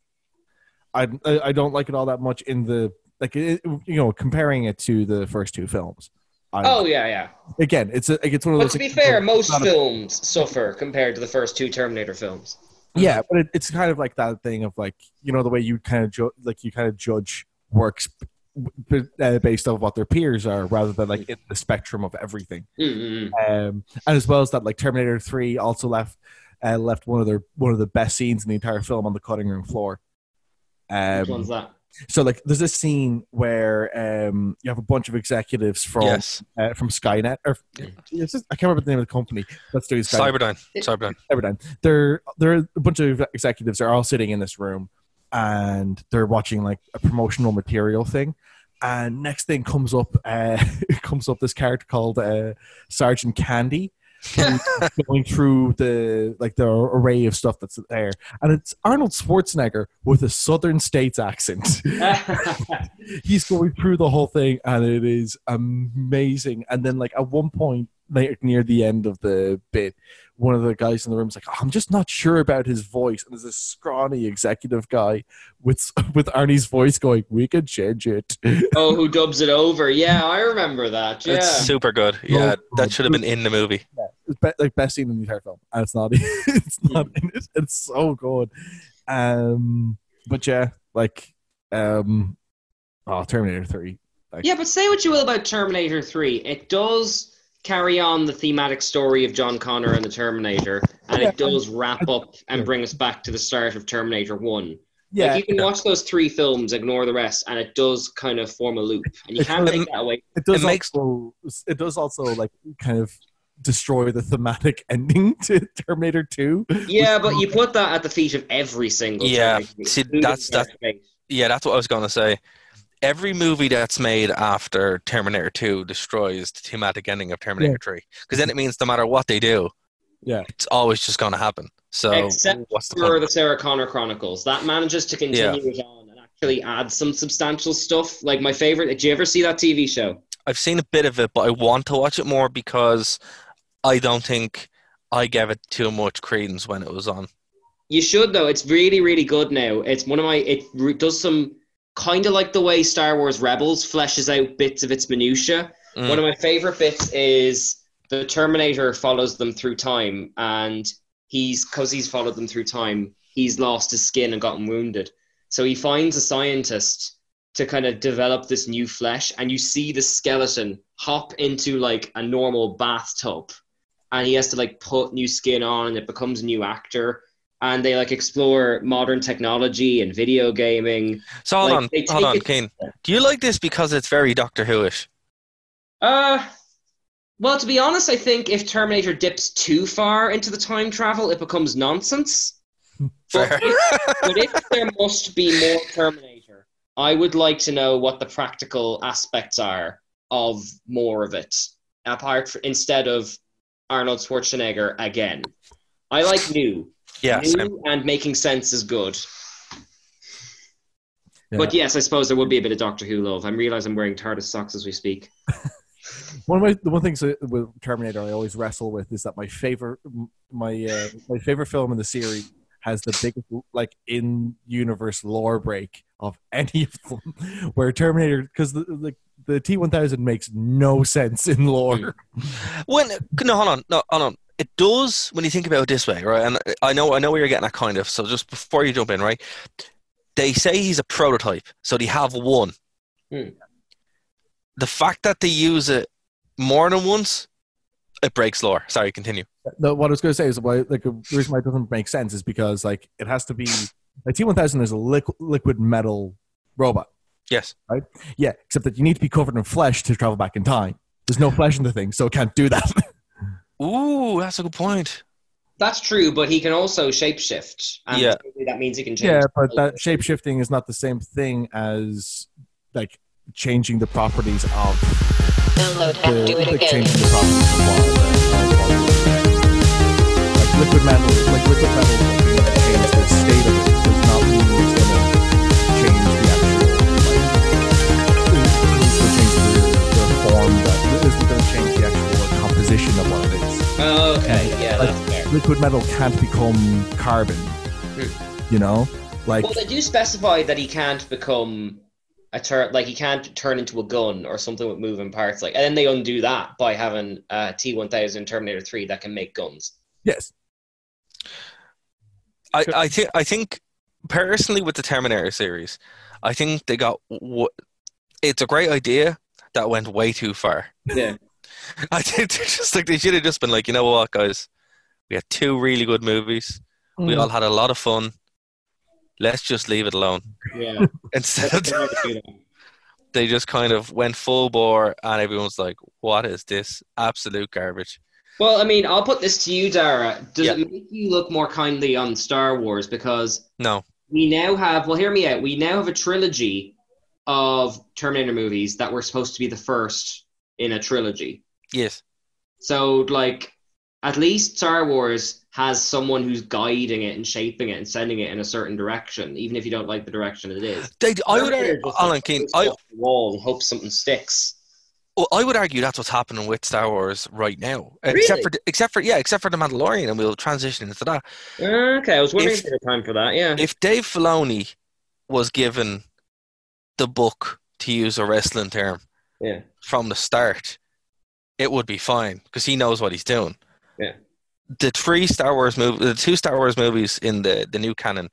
I I I don't like it all that much in the like it, you know comparing it to the first two films. I, Oh yeah, yeah. again, it's a, like it's one of But those. But to be fair, most it's not a- films suffer compared to the first two Terminator films. Yeah, but it, it's kind of like that thing of like you know the way you kind of ju- like you kind of judge works b- b- uh, based off what their peers are rather than like in the spectrum of everything. Mm-mm. um, and as well as that, like Terminator Three also left uh, left one of their one of the best scenes in the entire film on the cutting room floor. Which one's Um, that? So like there's this scene where um, you have a bunch of executives from yes. uh, from Skynet or just, I can't remember the name of the company that's doing Skynet. Cyberdyne. Cyberdyne. Cyberdyne. They're they're a bunch of executives are all sitting in this room and they're watching like a promotional material thing. And next thing comes up, uh, (laughs) comes up this character called uh, Sergeant Candy, (laughs) going through the like the array of stuff that's there, and it's Arnold Schwarzenegger with a Southern States accent. (laughs) He's going through the whole thing, and it is amazing. And then, like at one point, like near the end of the bit, one of the guys in the room is like, "Oh, "I'm just not sure about his voice." And there's this scrawny executive guy with (laughs) with Arnie's voice going, "We can change it." (laughs) oh, who dubs it over? Yeah, I remember that. Yeah. It's super good. Yeah, that should have been in the movie. It's be- like best scene in the entire film, and it's not. (laughs) it's not in it. It's so good. Um, but yeah, like, um, oh, Terminator Three. Like, Yeah, but say what you will about Terminator 3, it does carry on the thematic story of John Connor and the Terminator, and Yeah, it does wrap up and bring us back to the start of Terminator 1. yeah, like you can watch those three films, ignore the rest, and it does kind of form a loop, and you It- can't it- take that away. it does it makes- also. It does also like kind of destroy the thematic (laughs) ending to Terminator Two. Yeah, but you put that at the feet of every single. Yeah, Terminator, see, that's- Dark that's- Fate. Yeah, that's what I was going to say. Every movie that's made after Terminator 2 destroys the thematic ending of Terminator 3. Because then it means no matter what they do, Yeah. it's always just going to happen. So, Except what's the for point? the Sarah Connor Chronicles. That manages to continue it on and actually add some substantial stuff. Like my favorite. Did you ever see that TV show? I've seen a bit of it, but I want to watch it more because I don't think I gave it too much credence when it was on. You should though. It's really, really good now. It's one of my. It re- does some kind of like the way Star Wars Rebels fleshes out bits of its minutia. Mm. One of my favorite bits is the Terminator follows them through time, and he's because he's followed them through time. He's lost his skin and gotten wounded, so he finds a scientist to kind of develop this new flesh, and you see the skeleton hop into like a normal bathtub, and he has to like put new skin on, and it becomes a new actor. And they like explore modern technology and video gaming. So hold Like, on, hold on, it- Kane. Do you like this because it's very Doctor Who-ish? Uh, well, to be honest, I think if Terminator dips too far into the time travel, it becomes nonsense. (laughs) Fair. But if there must be more Terminator, I would like to know what the practical aspects are of more of it, apart from, instead of Arnold Schwarzenegger again. I like (laughs) new. Yeah, and making sense is good. Yeah. But yes, I suppose there would be a bit of Doctor Who love. I realise I'm wearing TARDIS socks as we speak. (laughs) One of my the one things with Terminator I always wrestle with is that my favorite my uh, my favorite film in the series has the biggest like in universe lore break of (laughs) any of them, where Terminator because the the, the T one thousand makes no sense in lore. When no, hold on, no, hold on. It does when you think about it this way, right? And I know, I know where you're getting at, kind of. So just before you jump in, right? They say he's a prototype, so they have one. Hmm. The fact that they use it more than once, it breaks lore. Sorry, continue. No, what I was going to say is why like the reason why it doesn't make sense is because like it has to be like T one thousand is a liqu- liquid metal robot. Yes. Right. Yeah, except that you need to be covered in flesh to travel back in time. There's no flesh in the thing, so it can't do that. (laughs) Ooh, that's a good point. That's true, but he can also shapeshift. And Yeah. that means he can change. yeah, but that shape shifting is not the same thing as like changing the properties of Download the, and do it like again. changing the properties of water. Like liquid metal, like liquid metal is being able to change the state of it okay, yeah, Like, that's fair. liquid metal can't become carbon. Hmm. You know? Like Well, they do specify that he can't become a turn, like he can't turn into a gun or something with moving parts. Like, and then they undo that by having a T one thousand Terminator three that can make guns. yes. I, I think I think personally with the Terminator series, I think they got what it's a great idea that went way too far. Yeah. (laughs) I think (laughs) they're just like they should have just been like, you know what, guys, we had two really good movies. We Mm. all had a lot of fun. Let's just leave it alone. Yeah. (laughs) Instead, of they just kind of went full bore, and everyone's like, "What is this? Absolute garbage." Well, I mean, I'll put this to you, Dara. Does Yeah. it make you look more kindly on Star Wars because No, we now have? Well, hear me out. We now have a trilogy of Terminator movies that were supposed to be the first in a trilogy. Yes, So, like, at least Star Wars has someone who's guiding it and shaping it and sending it in a certain direction, even if you don't like the direction it is. they, I would, argue, Alan Keane, I, wall and hope something sticks. well, I would argue that's what's happening with Star Wars right now, except for, except for, yeah, except for the Mandalorian, and we'll transition into that. Uh, okay, I was wondering If- if time for that. Yeah. If Dave Filoni was given the book, to use a wrestling term, Yeah. from the start, it would be fine because he knows what he's doing. Yeah. The three Star Wars movies, the two Star Wars movies in the the new canon,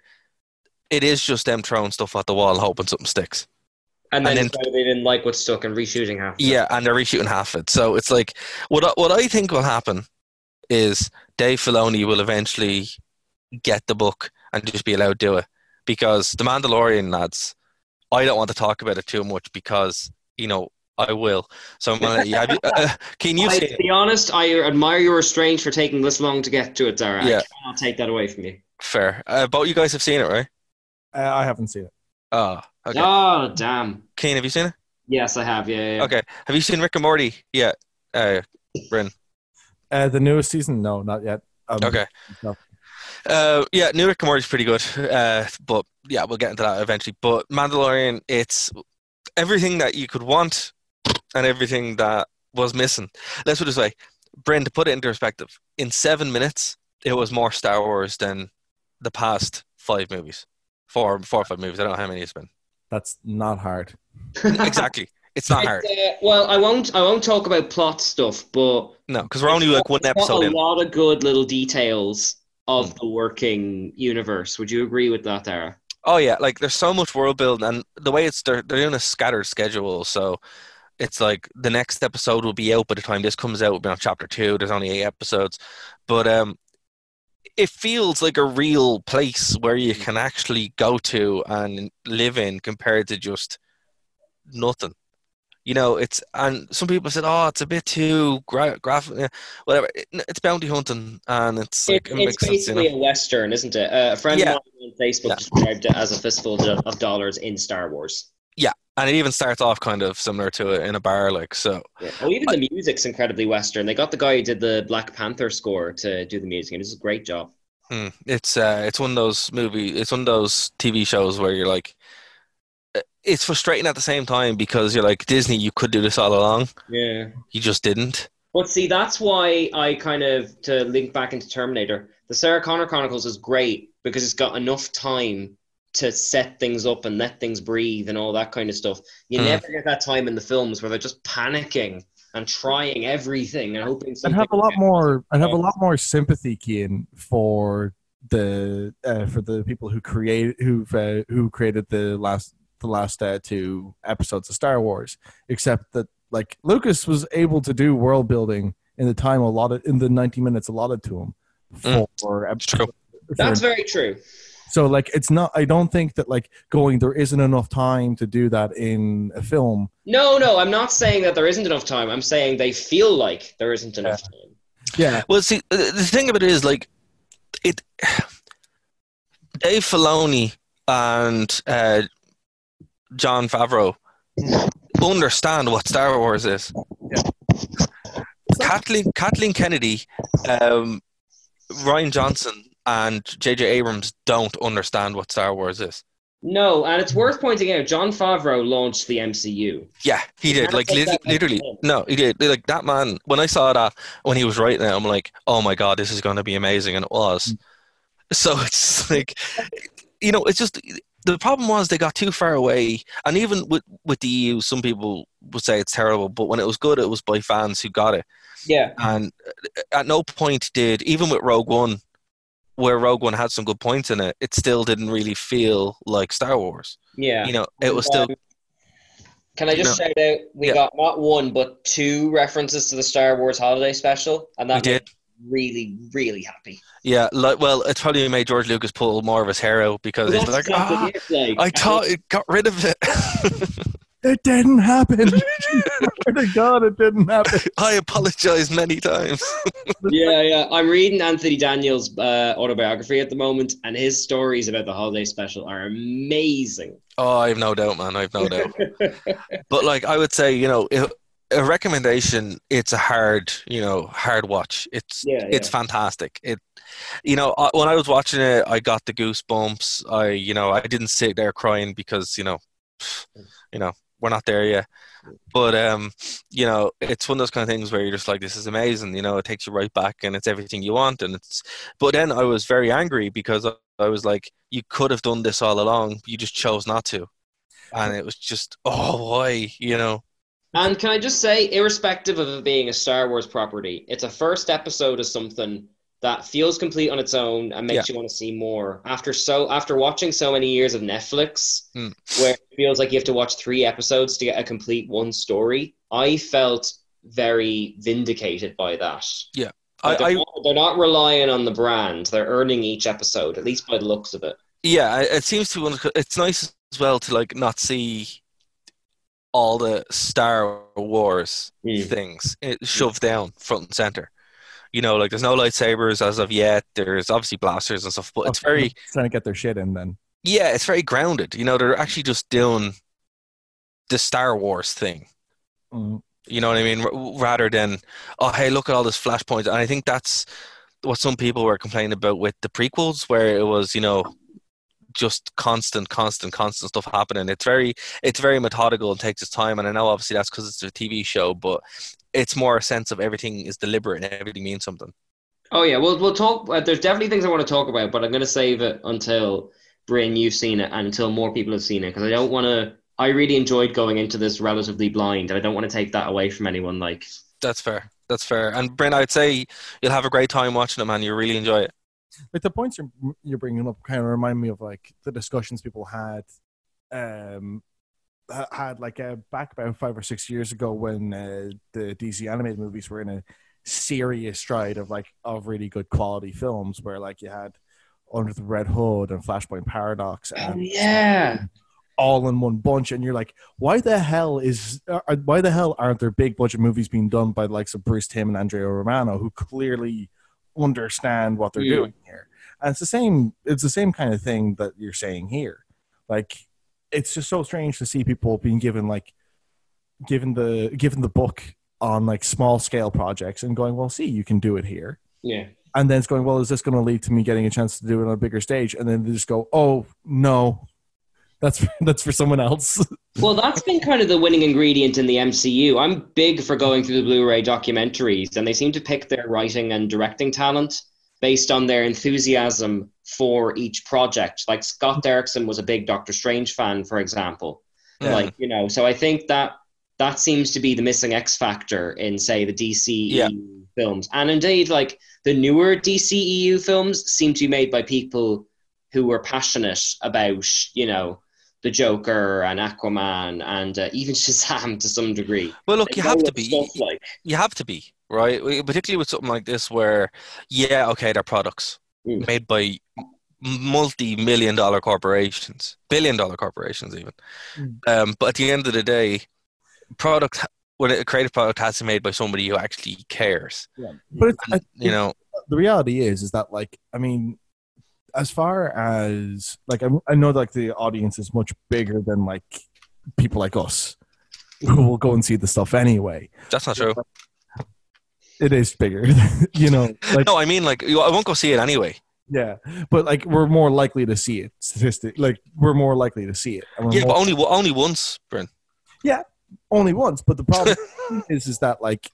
it is just them throwing stuff at the wall hoping something sticks. And then, and then- they didn't like what stuck and reshooting half. of it. Yeah, and they're reshooting half it. So it's like what I, what I think will happen is Dave Filoni will eventually get the book and just be allowed to do it because the Mandalorian lads. I don't want to talk about it too much because you know I will. So I'm gonna let you. Have you uh, (laughs) can you I, see to be honest, I admire your restraint for taking this long to get to it, Dara. Yeah. I cannot take that away from you. Fair. Uh, both you guys have seen it, right? Uh, I haven't seen it. Oh, okay. Oh, damn. Kane, have you seen it? Yes, I have. Yeah. yeah, yeah. Okay. Have you seen Rick and Morty? Yeah. Uh, Bryn. Uh, the newest season? No, not yet. Um, Okay. no. Uh, yeah, New Rick and Morty's pretty good. Uh, but yeah, we'll get into that eventually. But Mandalorian, it's everything that you could want and everything that was missing. Let's put it this way: Bryn, to put it into perspective, in seven minutes, it was more Star Wars than the past five movies, four, four or five movies. I don't know how many it's been. That's not hard. (laughs) exactly, it's not hard. Uh, well, I won't. I won't talk about plot stuff, but No, because we're only like one it's got episode a in. lot of good little details of the working universe. Would you agree with that, Dara? Oh yeah, like there's so much world building, and the way it's they're, they're doing a scattered schedule, so it's like the next episode will be out by the time this comes out. We'll be on chapter two. There's only eight episodes, but um, it feels like a real place where you can actually go to and live in compared to just nothing. You know, it's and some people said, "Oh, it's a bit too gra- graphic." yeah, Whatever. It, it's bounty hunting, and it's like It, it it's makes sense, you know? basically a western, isn't it? Uh, a friend Yeah. of mine on Facebook described it as a fistful of dollars in Star Wars. And it even starts off kind of similar to it in a bar, like so. Yeah. Oh, even the music's incredibly western. They got the guy who did the Black Panther score to do the music, and it's a great job. Hmm. It's uh, it's one of those movie, it's one of those TV shows where you're like, uh, it's frustrating at the same time because you're like Disney, you could do this all along, Yeah. you just didn't. But see, that's why I kind of to link back into Terminator. The Sarah Connor Chronicles is great because it's got enough time to set things up and let things breathe and all that kind of stuff. You Mm. never get that time in the films where they're just panicking and trying everything and hoping something. have a lot more. I'd have a lot more sympathy, Kian, for the uh, for the people who create who've uh, who created the last the last uh, two episodes of Star Wars. Except that like Lucas was able to do world building in the time allotted in the ninety minutes allotted to him Mm. for It's true. That's very true. So like it's not. I don't think that like going there isn't enough time to do that in a film. No, no, I'm not saying that there isn't enough time. I'm saying they feel like there isn't enough time. Yeah, Well, see, the the thing about it is like, it. Dave Filoni and uh, Jon Favreau (laughs) understand what Star Wars is. Kathleen Kathleen Kennedy, um, Rian Johnson, and J.J. Abrams don't understand what Star Wars is. No, and it's worth pointing out Jon Favreau launched the MCU. Yeah, he did. Like take lit- that back literally, no, he did. Like that man. When I saw that, when he was writing it, I'm like, oh my god, this is going to be amazing, and it was. Mm. So (laughs) it's like, you know, it's just the problem was they got too far away, and even with with the EU, some people would say it's terrible, but when it was good, it was by fans who got it, Yeah. and uh, at no point did even with Rogue One, where Rogue One had some good points in it, it still didn't really feel like Star Wars. Yeah. You know, it was still Um, Can I just No. shout out? We Yeah. got not one but two references to the Star Wars Holiday Special, and that We did. really, really happy. Yeah, like well, it probably made George Lucas pull more of his hair out because he's That's like, ah, like, I thought it got rid of it. (laughs) it didn't happen. (laughs) (laughs) Swear to God, it didn't happen. (laughs) I apologize many times. yeah, yeah. I'm reading Anthony Daniels' uh, autobiography at the moment, and his stories about the holiday special are amazing. Oh, I have no doubt, man. I have no doubt. but like, I would say, you know, if, a recommendation. It's a hard, you know, hard watch. It's Yeah, it's fantastic. It, you know, I, when I was watching it, I got the goosebumps. I, you know, I didn't sit there crying because, you know, (sighs) you know, we're not there yet. But um, you know, it's one of those kind of things where you're just like, this is amazing. You know, it takes you right back, and it's everything you want. And it's. But then I was very angry because I, was like, you could have done this all along. You just chose not to, and it was just, oh, why? You know. And can I just say, irrespective of it being a Star Wars property, it's a first episode of something that feels complete on its own and makes you want to see more. After so after watching so many years of Netflix, Hmm. where it feels like you have to watch three episodes to get a complete one story, I felt very vindicated by that. Yeah, Like, they're, I, I not, they're not relying on the brand; they're earning each episode, at least by the looks of it. yeah, it seems to. It's nice as well to like not see all the Star Wars Mm. things it shoved down front and center. You know, like there's no lightsabers as of yet. There's obviously blasters and stuff, but it's very trying to get their shit in. Then yeah, it's very grounded. You know, they're actually just doing the Star Wars thing. Mm. You know what I mean? R- rather than oh hey, look at all this flashpoints. And I think that's what some people were complaining about with the prequels, where it was you know just constant, constant, constant stuff happening. It's very, it's very methodical and takes its time. And I know obviously that's because it's a TV show, but it's more a sense of everything is deliberate and everything means something. Oh yeah, we'll we'll talk. Uh, there's definitely things I want to talk about, but I'm going to save it until Bryn, you've seen it, and until more people have seen it, because I don't want to. I really enjoyed going into this relatively blind, and I don't want to take that away from anyone. Like That's fair. That's fair. And Bryn, I'd say you'll have a great time watching it, man. You really enjoy it. like the points you're, you're bringing up kind of remind me of like the discussions people had um ha- had like uh, back about five or six years ago when uh, the dc animated movies were in a serious stride of like of really good quality films where like you had under the red hood and flashpoint paradox and Oh, yeah, all in one bunch and you're like why the hell is uh, why the hell aren't there big budget movies being done by the likes of Bruce Timm and andrea romano who clearly understand what they're Yeah. doing here? And it's the same it's the same kind of thing that you're saying here. Like it's just so strange to see people being given like given the given the book on like small scale projects and going well see you can do it here. Yeah. and then it's going well is this going to lead to me getting a chance to do it on a bigger stage? And then they just go oh no. That's (laughs) that's for someone else. (laughs) Well, that's been kind of the winning ingredient in the MCU. I'm big for going through the Blu-ray documentaries, and they seem to pick their writing and directing talent based on their enthusiasm for each project. Like Scott Derrickson was a big Doctor Strange fan, for example. Yeah. Like you know, so I think that that seems to be the missing X factor in, say, the DCEU Yeah. films, and indeed, like the newer DCEU films seem to be made by people who were passionate about, you know, the Joker and Aquaman and uh, even (laughs) Shazam to some degree. Well, look, They you have to be. like. You have to be right, particularly with something like this, where yeah, okay, they're products Mm. made by multi-million dollar corporations, billion-dollar corporations, even. Mm. Um, but at the end of the day, product when a creative product has to be made by somebody who actually cares. but it's, And, you know, the reality is is that like i mean as far as like I'm, i know like the audience is much bigger than like people like us who will go and see the stuff anyway that's not true. It is bigger (laughs) you know like No, I mean, like, I won't go see it anyway. yeah but like we're more likely to see it statistic like we're more likely to see it Yeah, but only only once, Bryn. Yeah, only once but the problem (laughs) is is that like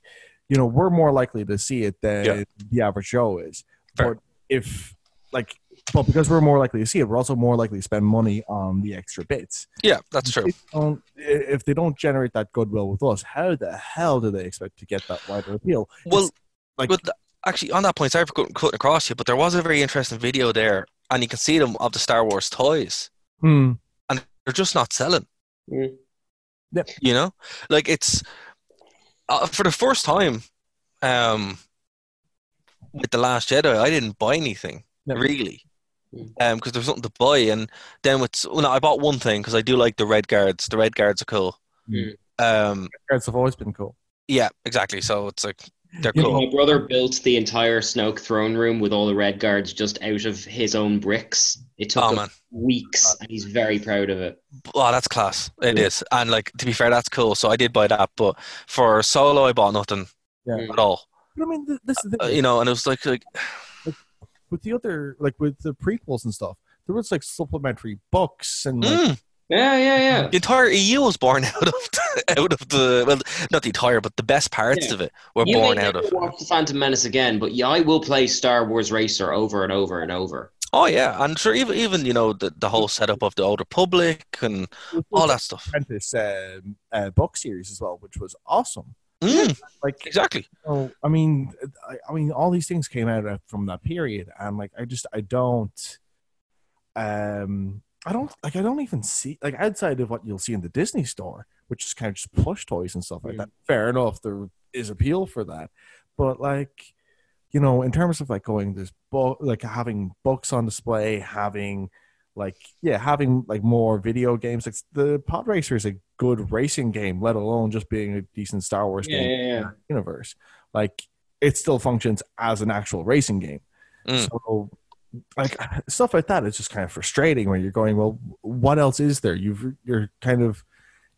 you know we're more likely to see it than Yeah. the average show is Fair. but if like but because we're more likely to see it we're also more likely to spend money on the extra bits Yeah, that's true. If they don't- if they don't generate that goodwill with us how the hell do they expect to get that wider appeal Well, It's like But th- actually, on that point, sorry for cutting, cutting across you, but there was a very interesting video there, and you can see them of the Star Wars toys, hmm, and they're just not selling. Mm. Yep. You know, like it's uh, for the first time um, with the Last Jedi. I didn't buy anything Yep. really, Mm. um, because there's nothing to buy. And then with well, no, I bought one thing because I do like the red guards. The red guards are cool. Mm. Um, cards have always been cool yeah, exactly. So it's like they're You cool. My brother built the entire Snoke throne room with all the red guards just out of his own bricks. It took Oh him weeks, and he's very proud of it. Oh, that's class. It Yeah. is, and like to be fair, that's cool. So I did buy that, but for solo, I bought nothing Yeah. at all. but i mean th- this is the Uh, you know, and it was like like with the other like with the prequels and stuff there was like supplementary books and like mm, Yeah, yeah, yeah. the entire EU was born (laughs) out of the, out of the well, not the entire, but the best parts Yeah. of it were You born may out never of. watch the Phantom Menace again, but yeah, I will play Star Wars Racer over and over and over. Oh yeah, and sure, even even you know the the whole setup of the Old Republic and all that stuff. apprentice um, uh, book series as well which was awesome Mm, like exactly. Oh, I mean, I, I mean, all these things came out from that period, and like, I just, I don't, um, I don't like, I don't even see like outside of what you'll see in the Disney store, which is kind of just plush toys and stuff like that. Fair enough, there is appeal for that, but like, you know, in terms of like going this book, like having books on display, having like yeah, having like more video games. Like the Pod Racer is a good racing game, let alone just being a decent Star Wars Yeah, game yeah, yeah. universe. Like it still functions as an actual racing game. Mm. So like (sighs) stuff like that is just kind of frustrating when you're going, well, what else is there? You've you're kind of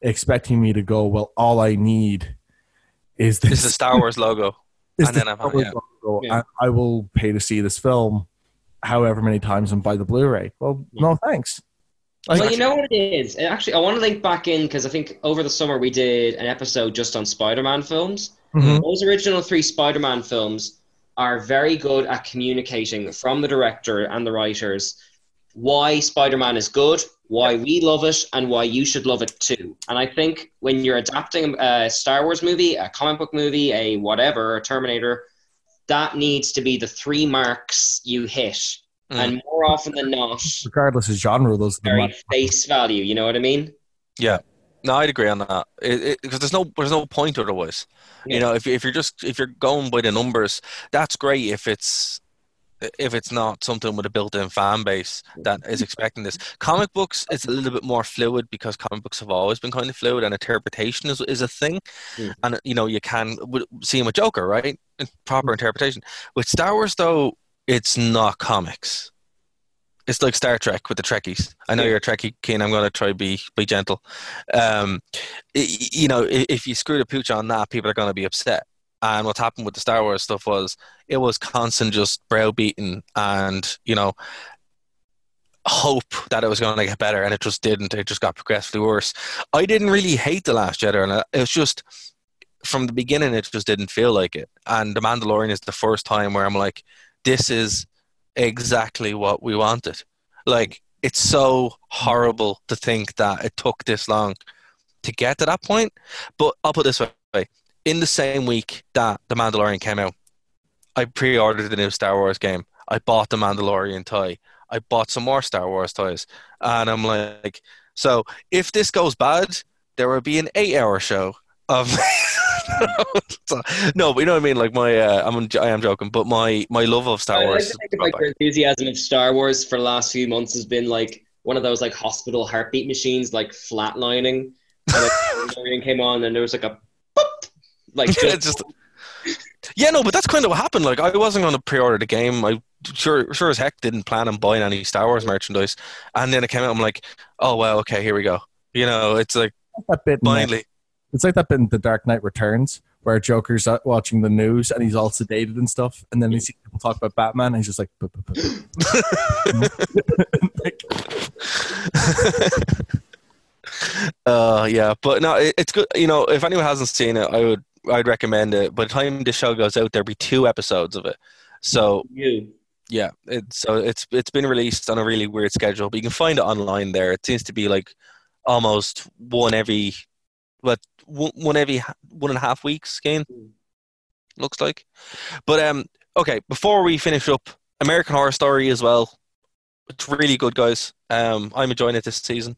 expecting me to go, well, all I need is this This is the Star Wars logo. (laughs) and then I'm- Star yeah. logo, Yeah. and I will pay to see this film however many times and buy the Blu-ray. Well, no thanks. Well, you know what it is. And Actually, I want to link back in because I think over the summer we did an episode just on Spider-Man films. Mhm. Those original three Spider-Man films are very good at communicating from the director and the writers why Spider-Man is good, why we love it, and why you should love it too. And I think when you're adapting a Star Wars movie, a comic book movie, a whatever, a Terminator, that needs to be the three marks you hit. Mm. And more often than not, regardless of genre, those are the very face value. You know what I mean? Yeah, no, I'd agree on that. Because there's no there's no point otherwise. You know, if if you're just if you're going by the numbers, that's great. If it's if it's not something with a built-in fan base that is expecting this, comic books it's a little bit more fluid because comic books have always been kind of fluid, and interpretation is is a thing. Mm. And you know, you can see him a Joker, right? Proper interpretation. With Star Wars, though, it's not comics. It's like Star Trek with the Trekkies. I know you're a Trekkie, Keen. I'm going to try be be gentle. Um, i- you know, if you screw the pooch on that, people are going to be upset. And what happened with the Star Wars stuff was it was constant just browbeating and you know hope that it was going to get better, and it just didn't. It just got progressively worse. I didn't really hate the Last Jedi, and it was just from the beginning it just didn't feel like it. And the Mandalorian is the first time where I'm like, this is exactly what we wanted. Like it's so horrible to think that it took this long to get to that point. But I'll put this way: in the same week that the Mandalorian came out, I pre-ordered the new Star Wars game. I bought the Mandalorian toy. I bought some more Star Wars toys, and I'm like, so if this goes bad, there will be an eight-hour show of. So- (laughs) no, but you know what I mean. Like my, uh, I'm, I am joking, but my my love of Star I like Wars. to think of, like your enthusiasm of Star Wars for the last few months has been like one of those like hospital heartbeat machines, like flatlining. And, like, (laughs) came on, and there was like a boop, like Yeah, just, just yeah, no, but that's kind of what happened. Like I wasn't going to pre-order the game. I sure sure as heck didn't plan on buying any Star Wars merchandise, and then it came out. I'm like, oh well, okay, here we go. You know, it's like that bit in, blindly. It's like that bit in The Dark Knight Returns where Joker's out watching the news and he's all sedated and stuff, and then he sees people talk about Batman, and he's just like, "Buh, buh, buh, buh." (laughs) (laughs) uh, yeah, but no, it, it's good. You know, if anyone hasn't seen it, I would I'd recommend it. By the time the show goes out, there'll be two episodes of it. So you. yeah, it's so it's it's been released on a really weird schedule, but you can find it online there. It seems to be like almost one every, what one one every one and a half weeks. Game looks like, but um, okay. Before we finish up, American Horror Story as well. It's really good, guys. Um, I'm enjoying it this season.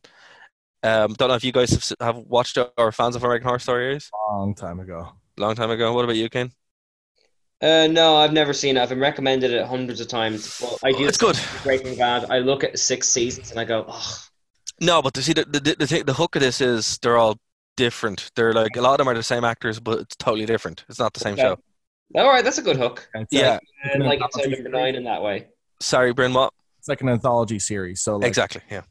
Um, don't know if you guys have, have watched it or fans of American Horror Story. Is long time ago. long time ago. What about you, Ken? Uh, no, I've never seen it. I've been recommended it hundreds of times. But I do. It's good. Breaking Bad. I look at six seasons and I go, oh, No, but to see the the the, thing, the hook of this is they're all different. They're like a lot of them are the same actors, but it's totally different. It's not the same Okay. show. all right, that's a good hook. It's Yeah, like, And like episode number nine in that way. sorry, Bryn. What? it's like an anthology series. So like, Exactly. Yeah.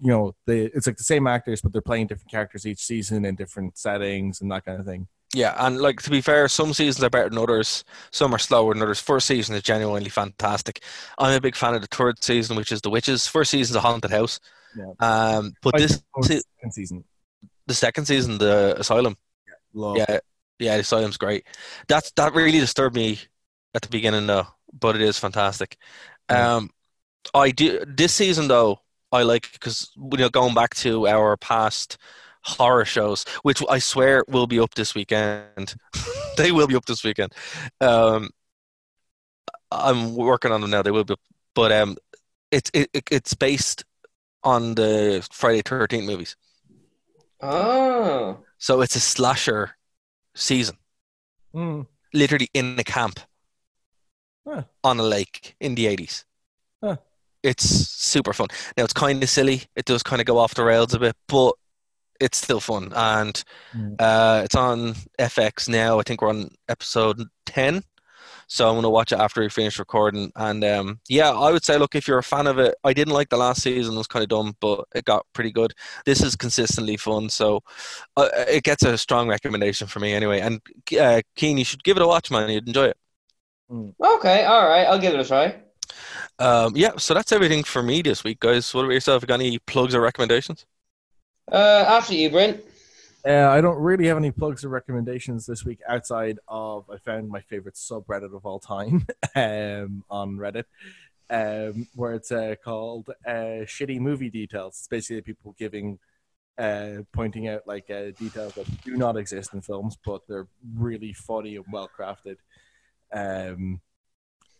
you know, they it's like the same actors, but they're playing different characters each season in different settings and that kind of thing. Yeah, and like to be fair, some seasons are better than others. Some are slower than others. First season is genuinely fantastic. I'm a big fan of the third season, which is The Witches. First season's a haunted house. Yeah. Um, but I this think it was se- second season. The second season, the Asylum. Yeah, yeah, the Asylum's great. That's that really disturbed me at the beginning though, but it is fantastic. Yeah. Um, I do this season though. I like because you know going back to our past horror shows, which I swear will be up this weekend. (laughs) they will be up this weekend. Um, I'm working on them now. They will be, but um, it's it, it, it's based on the Friday Thirteenth movies, Oh. so it's a slasher season. Mm. literally in a camp Huh. on a lake in the 80s. Huh. It's super fun. Now, it's kind of silly. It does kind of go off the rails a bit, but it's still fun. And Mm. uh, it's on FX now. I think we're on episode 10. So I'm going to watch it after we finish recording. And um, yeah, I would say, look, if you're a fan of it, I didn't like the last season. It was kind of dumb, but it got pretty good. This is consistently fun. So uh, it gets a strong recommendation for me anyway. And uh, Keen, you should give it a watch, man. You'd enjoy it. Okay, all right. I'll give it a try. Um, yeah, so that's everything for me this week, guys. What about yourself? You got any plugs or recommendations? Uh, after you, Brent. Uh, I don't really have any plugs or recommendations this week outside of I found my favorite subreddit of all time (laughs) um, on Reddit, um, where it's uh, called uh, "Shitty Movie Details." It's basically people giving, uh, pointing out like uh, details that do not exist in films, but they're really funny and well crafted. Um,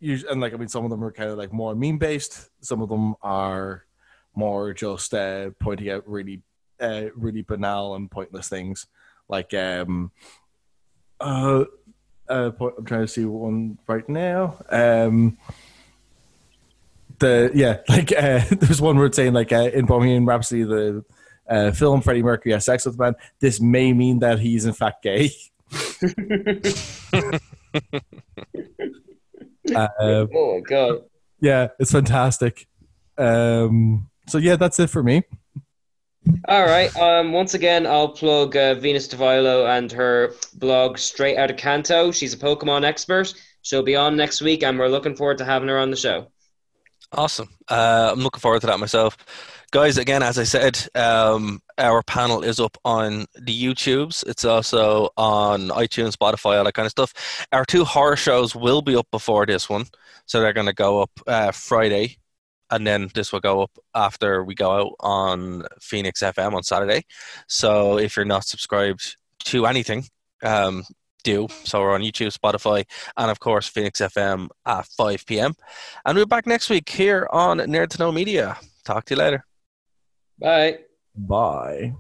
and like I mean, some of them are kind of like more meme based. Some of them are more just uh, pointing out really uh, really banal and pointless things. Like um uh, uh point, I'm trying to see one right now. Um the yeah (laughs) like uh there's one word saying like uh, in Bohemian Rhapsody the uh, film Freddie Mercury has sex with a man. This may mean that he's in fact gay. Uh, (laughs) oh my god. yeah it's fantastic. Um so yeah that's it for me all right. Um, once again, I'll plug uh, Venus DeVilo and her blog Straight Out of Kanto. She's a Pokemon expert. She'll be on next week, and we're looking forward to having her on the show. Awesome. Uh, I'm looking forward to that myself. Guys, again, as I said, um, our panel is up on the YouTubes. It's also on iTunes, Spotify, all that kind of stuff. Our two horror shows will be up before this one, so they're going to go up uh, Friday and then this will go up after we go out on Phoenix FM on Saturday. So if you're not subscribed to anything, um, do. So we're on YouTube, Spotify, and of course Phoenix FM at 5 p.m. And we're back next week here on Nerd to Know Media. Talk to you later. Bye. bye